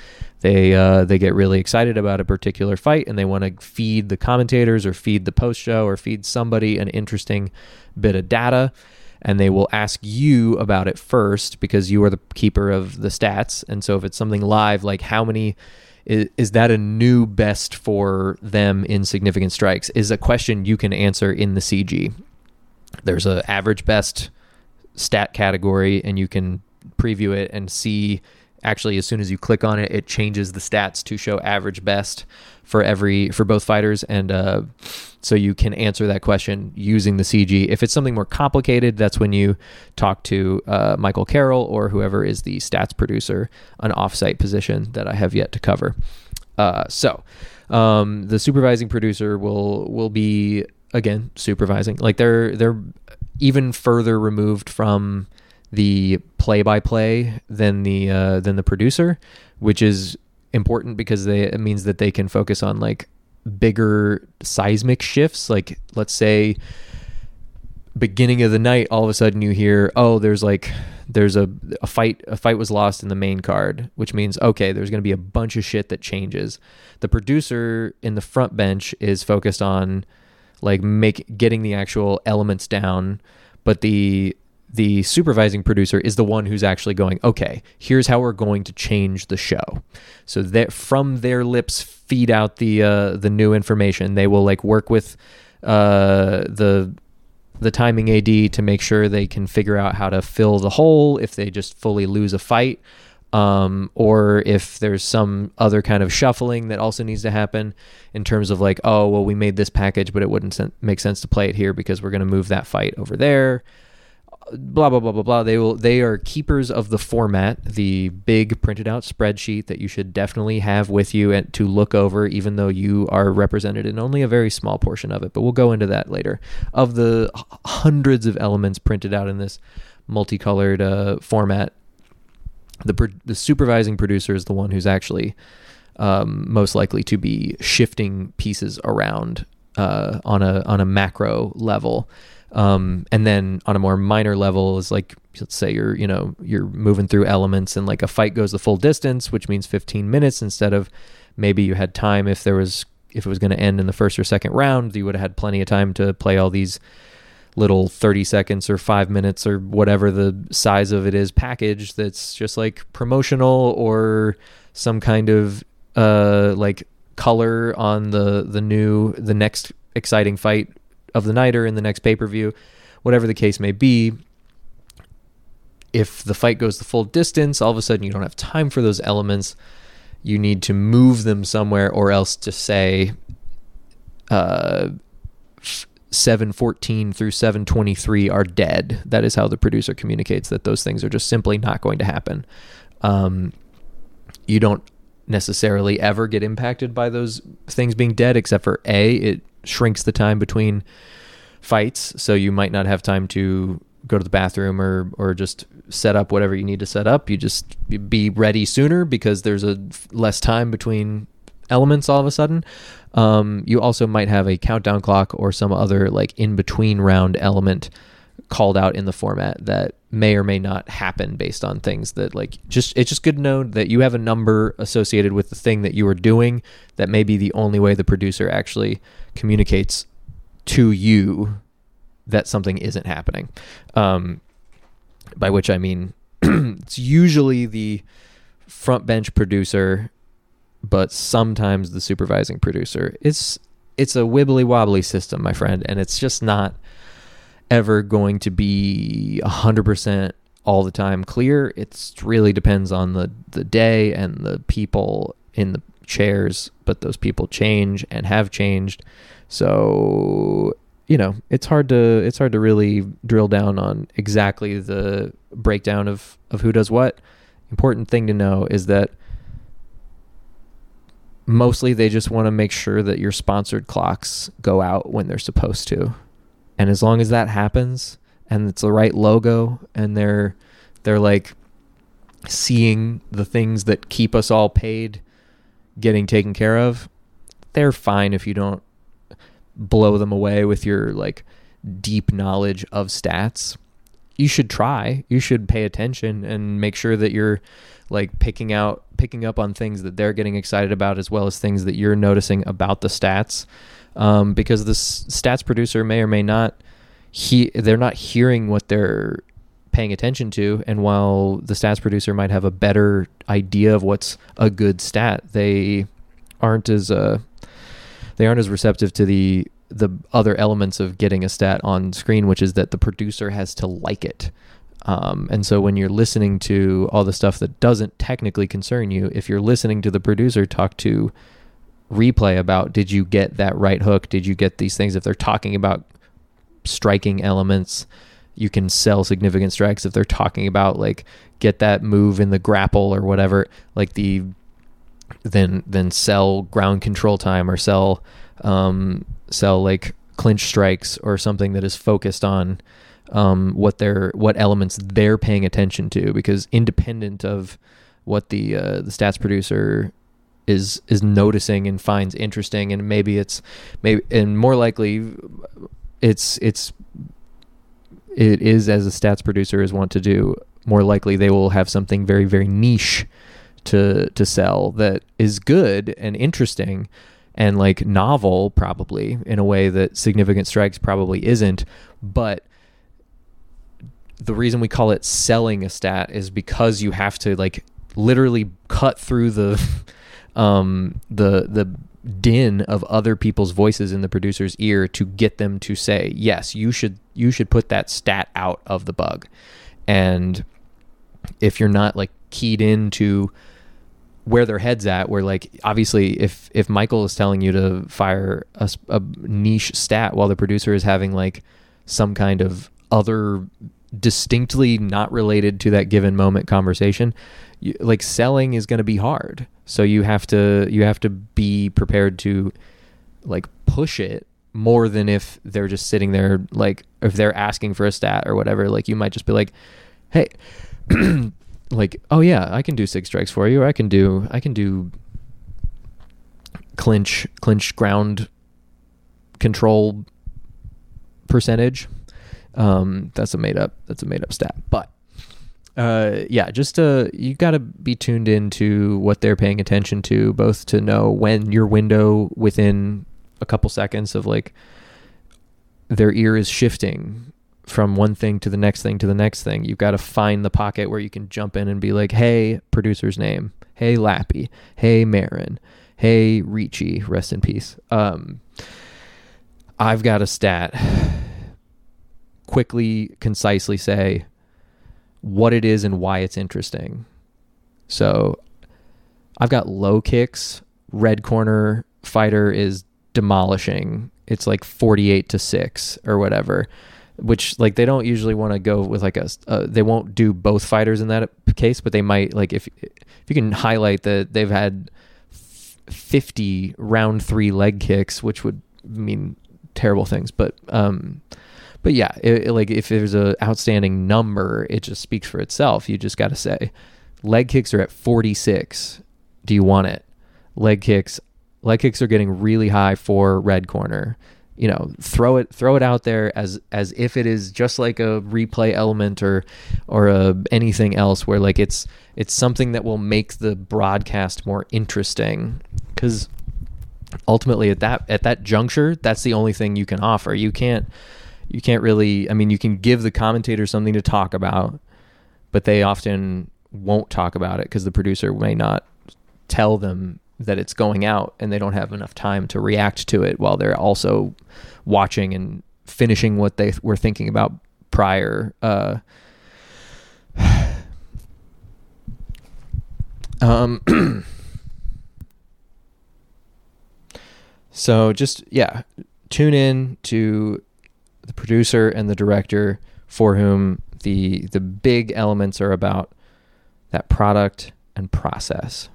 they uh, they get really excited about a particular fight and they want to feed the commentators or feed the post show or feed somebody an interesting bit of data, and they will ask you about it first because you are the keeper of the stats, and so if it's something live, like how many. Is, is that a new best for them in significant strikes? Is a question you can answer in the CG. There's an average best stat category and you can preview it and see actually as soon as you click on it it changes the stats to show average best for every for both fighters. And uh, so you can answer that question using the cg if it's something more complicated that's when you talk to uh, michael carroll or whoever is the stats producer an offsite position that i have yet to cover. Uh, so um, the supervising producer will will be again supervising. Like they're they're even further removed from the play-by-play than the uh, than the producer, which is important because they it means that they can focus on like bigger seismic shifts. Like let's say beginning of the night, all of a sudden you hear, oh, there's like there's a, a fight a fight was lost in the main card, which means okay, there's going to be a bunch of shit that changes. The producer in the front bench is focused on like make getting the actual elements down but the the supervising producer is the one who's actually going okay here's how we're going to change the show. So that from their lips feed out the uh, the new information. They will like work with uh, the the timing AD to make sure they can figure out how to fill the hole if they just fully lose a fight um, or if there's some other kind of shuffling that also needs to happen in terms of like, oh, well, we made this package, but it wouldn't sen- make sense to play it here because we're going to move that fight over there. Blah blah blah blah blah. They will. They are keepers of the format, the big printed out spreadsheet that you should definitely have with you and to look over, even though you are represented in only a very small portion of it. But we'll go into that later. Of the hundreds of elements printed out in this multicolored uh, format, the the supervising producer is the one who's actually um, most likely to be shifting pieces around uh, on a on a macro level. Um, and then on a more minor level is like let's say you're you know you're moving through elements and like a fight goes the full distance which means 15 minutes instead of maybe you had time if there was if it was going to end in the first or second round you would have had plenty of time to play all these little 30 seconds or five minutes or whatever the size of it is package that's just like promotional or some kind of uh like color on the the new the next exciting fight of the night or in the next pay-per-view whatever the case may be. If the fight goes the full distance all of a sudden you don't have time for those elements. You need to move them somewhere or else to say uh 714 through 723 are dead. That is how the producer communicates that those things are just simply not going to happen. Um, you don't necessarily ever get impacted by those things being dead, except for A, it shrinks the time between fights. So you might not have time to go to the bathroom or, or just set up whatever you need to set up. You just be ready sooner because there's a less time between elements all of a sudden. Um, you also might have a countdown clock or some other like in between round element called out in the format that may or may not happen based on things that like just it's just good to know that you have a number associated with the thing that you are doing that may be the only way the producer actually communicates to you that something isn't happening um, by which i mean [CLEARS THROAT] it's usually the front bench producer but sometimes the supervising producer it's it's a wibbly wobbly system my friend and it's just not ever going to be 100% all the time clear. It really depends on the, the day and the people in the chairs, but those people change and have changed. So, you know, it's hard to it's hard to really drill down on exactly the breakdown of of who does what. Important thing to know is that mostly they just want to make sure that your sponsored clocks go out when they're supposed to. And as long as that happens and it's the right logo and they're they're like seeing the things that keep us all paid getting taken care of, they're fine if you don't blow them away with your like deep knowledge of stats. You should try. You should pay attention and make sure that you're like picking out picking up on things that they're getting excited about as well as things that you're noticing about the stats um, because the stats producer may or may not he they're not hearing what they're paying attention to and while the stats producer might have a better idea of what's a good stat they aren't as uh they aren't as receptive to the the other elements of getting a stat on screen which is that the producer has to like it um, and so when you're listening to all the stuff that doesn't technically concern you if you're listening to the producer talk to replay about did you get that right hook? Did you get these things? If they're talking about striking elements, you can sell significant strikes. If they're talking about like get that move in the grapple or whatever, like the then then sell ground control time or sell um, sell like clinch strikes or something that is focused on um, what they're what elements they're paying attention to because independent of what the uh, the stats producer is is noticing and finds interesting and maybe it's maybe and more likely it's it's it is as a stats producer is want to do more likely they will have something very very niche to to sell that is good and interesting and like novel probably in a way that significant strikes probably isn't but the reason we call it selling a stat is because you have to like literally cut through the [LAUGHS] um, the the din of other people's voices in the producer's ear to get them to say yes you should you should put that stat out of the bug. And if you're not like keyed into where their heads at where like obviously if if michael is telling you to fire a, a niche stat while the producer is having like some kind of other distinctly not related to that given moment conversation you, like selling is going to be hard. So you have to you have to be prepared to like push it more than if they're just sitting there like if they're asking for a stat or whatever. Like you might just be like hey [CLEARS THROAT] like oh yeah i can do six strikes for you or i can do i can do clinch clinch ground control percentage. Um that's a made up that's a made up stat. But uh, yeah, just uh, you got to be tuned into what they're paying attention to, both to know when your window within a couple seconds of like their ear is shifting from one thing to the next thing to the next thing. You've got to find the pocket where you can jump in and be like, "Hey, producer's name. Hey, Lappy. Hey, Marin. Hey, Ricci. Rest in peace." Um, I've got a stat. Quickly, concisely say what it is and why it's interesting. So I've got low kicks. Red corner fighter is demolishing. It's like 48 to 6 or whatever, which like they don't usually want to go with like a uh, they won't do both fighters in that case, but they might like if if you can highlight that they've had 50 round 3 leg kicks, which would mean terrible things, but um but yeah, it, it, like if there's a outstanding number, it just speaks for itself. You just got to say, leg kicks are at 46. Do you want it? Leg kicks, leg kicks are getting really high for red corner. You know throw it throw it out there as as if it is just like a replay element or or a, anything else where like it's it's something that will make the broadcast more interesting. Because ultimately at that at that juncture that's the only thing you can offer. You can't you can't really i mean you can give the commentator something to talk about but they often won't talk about it because the producer may not tell them that it's going out and they don't have enough time to react to it while they're also watching and finishing what they were thinking about prior uh, [SIGHS] um [CLEARS THROAT] so just yeah tune in to the producer and the director for whom the the big elements are about that product and process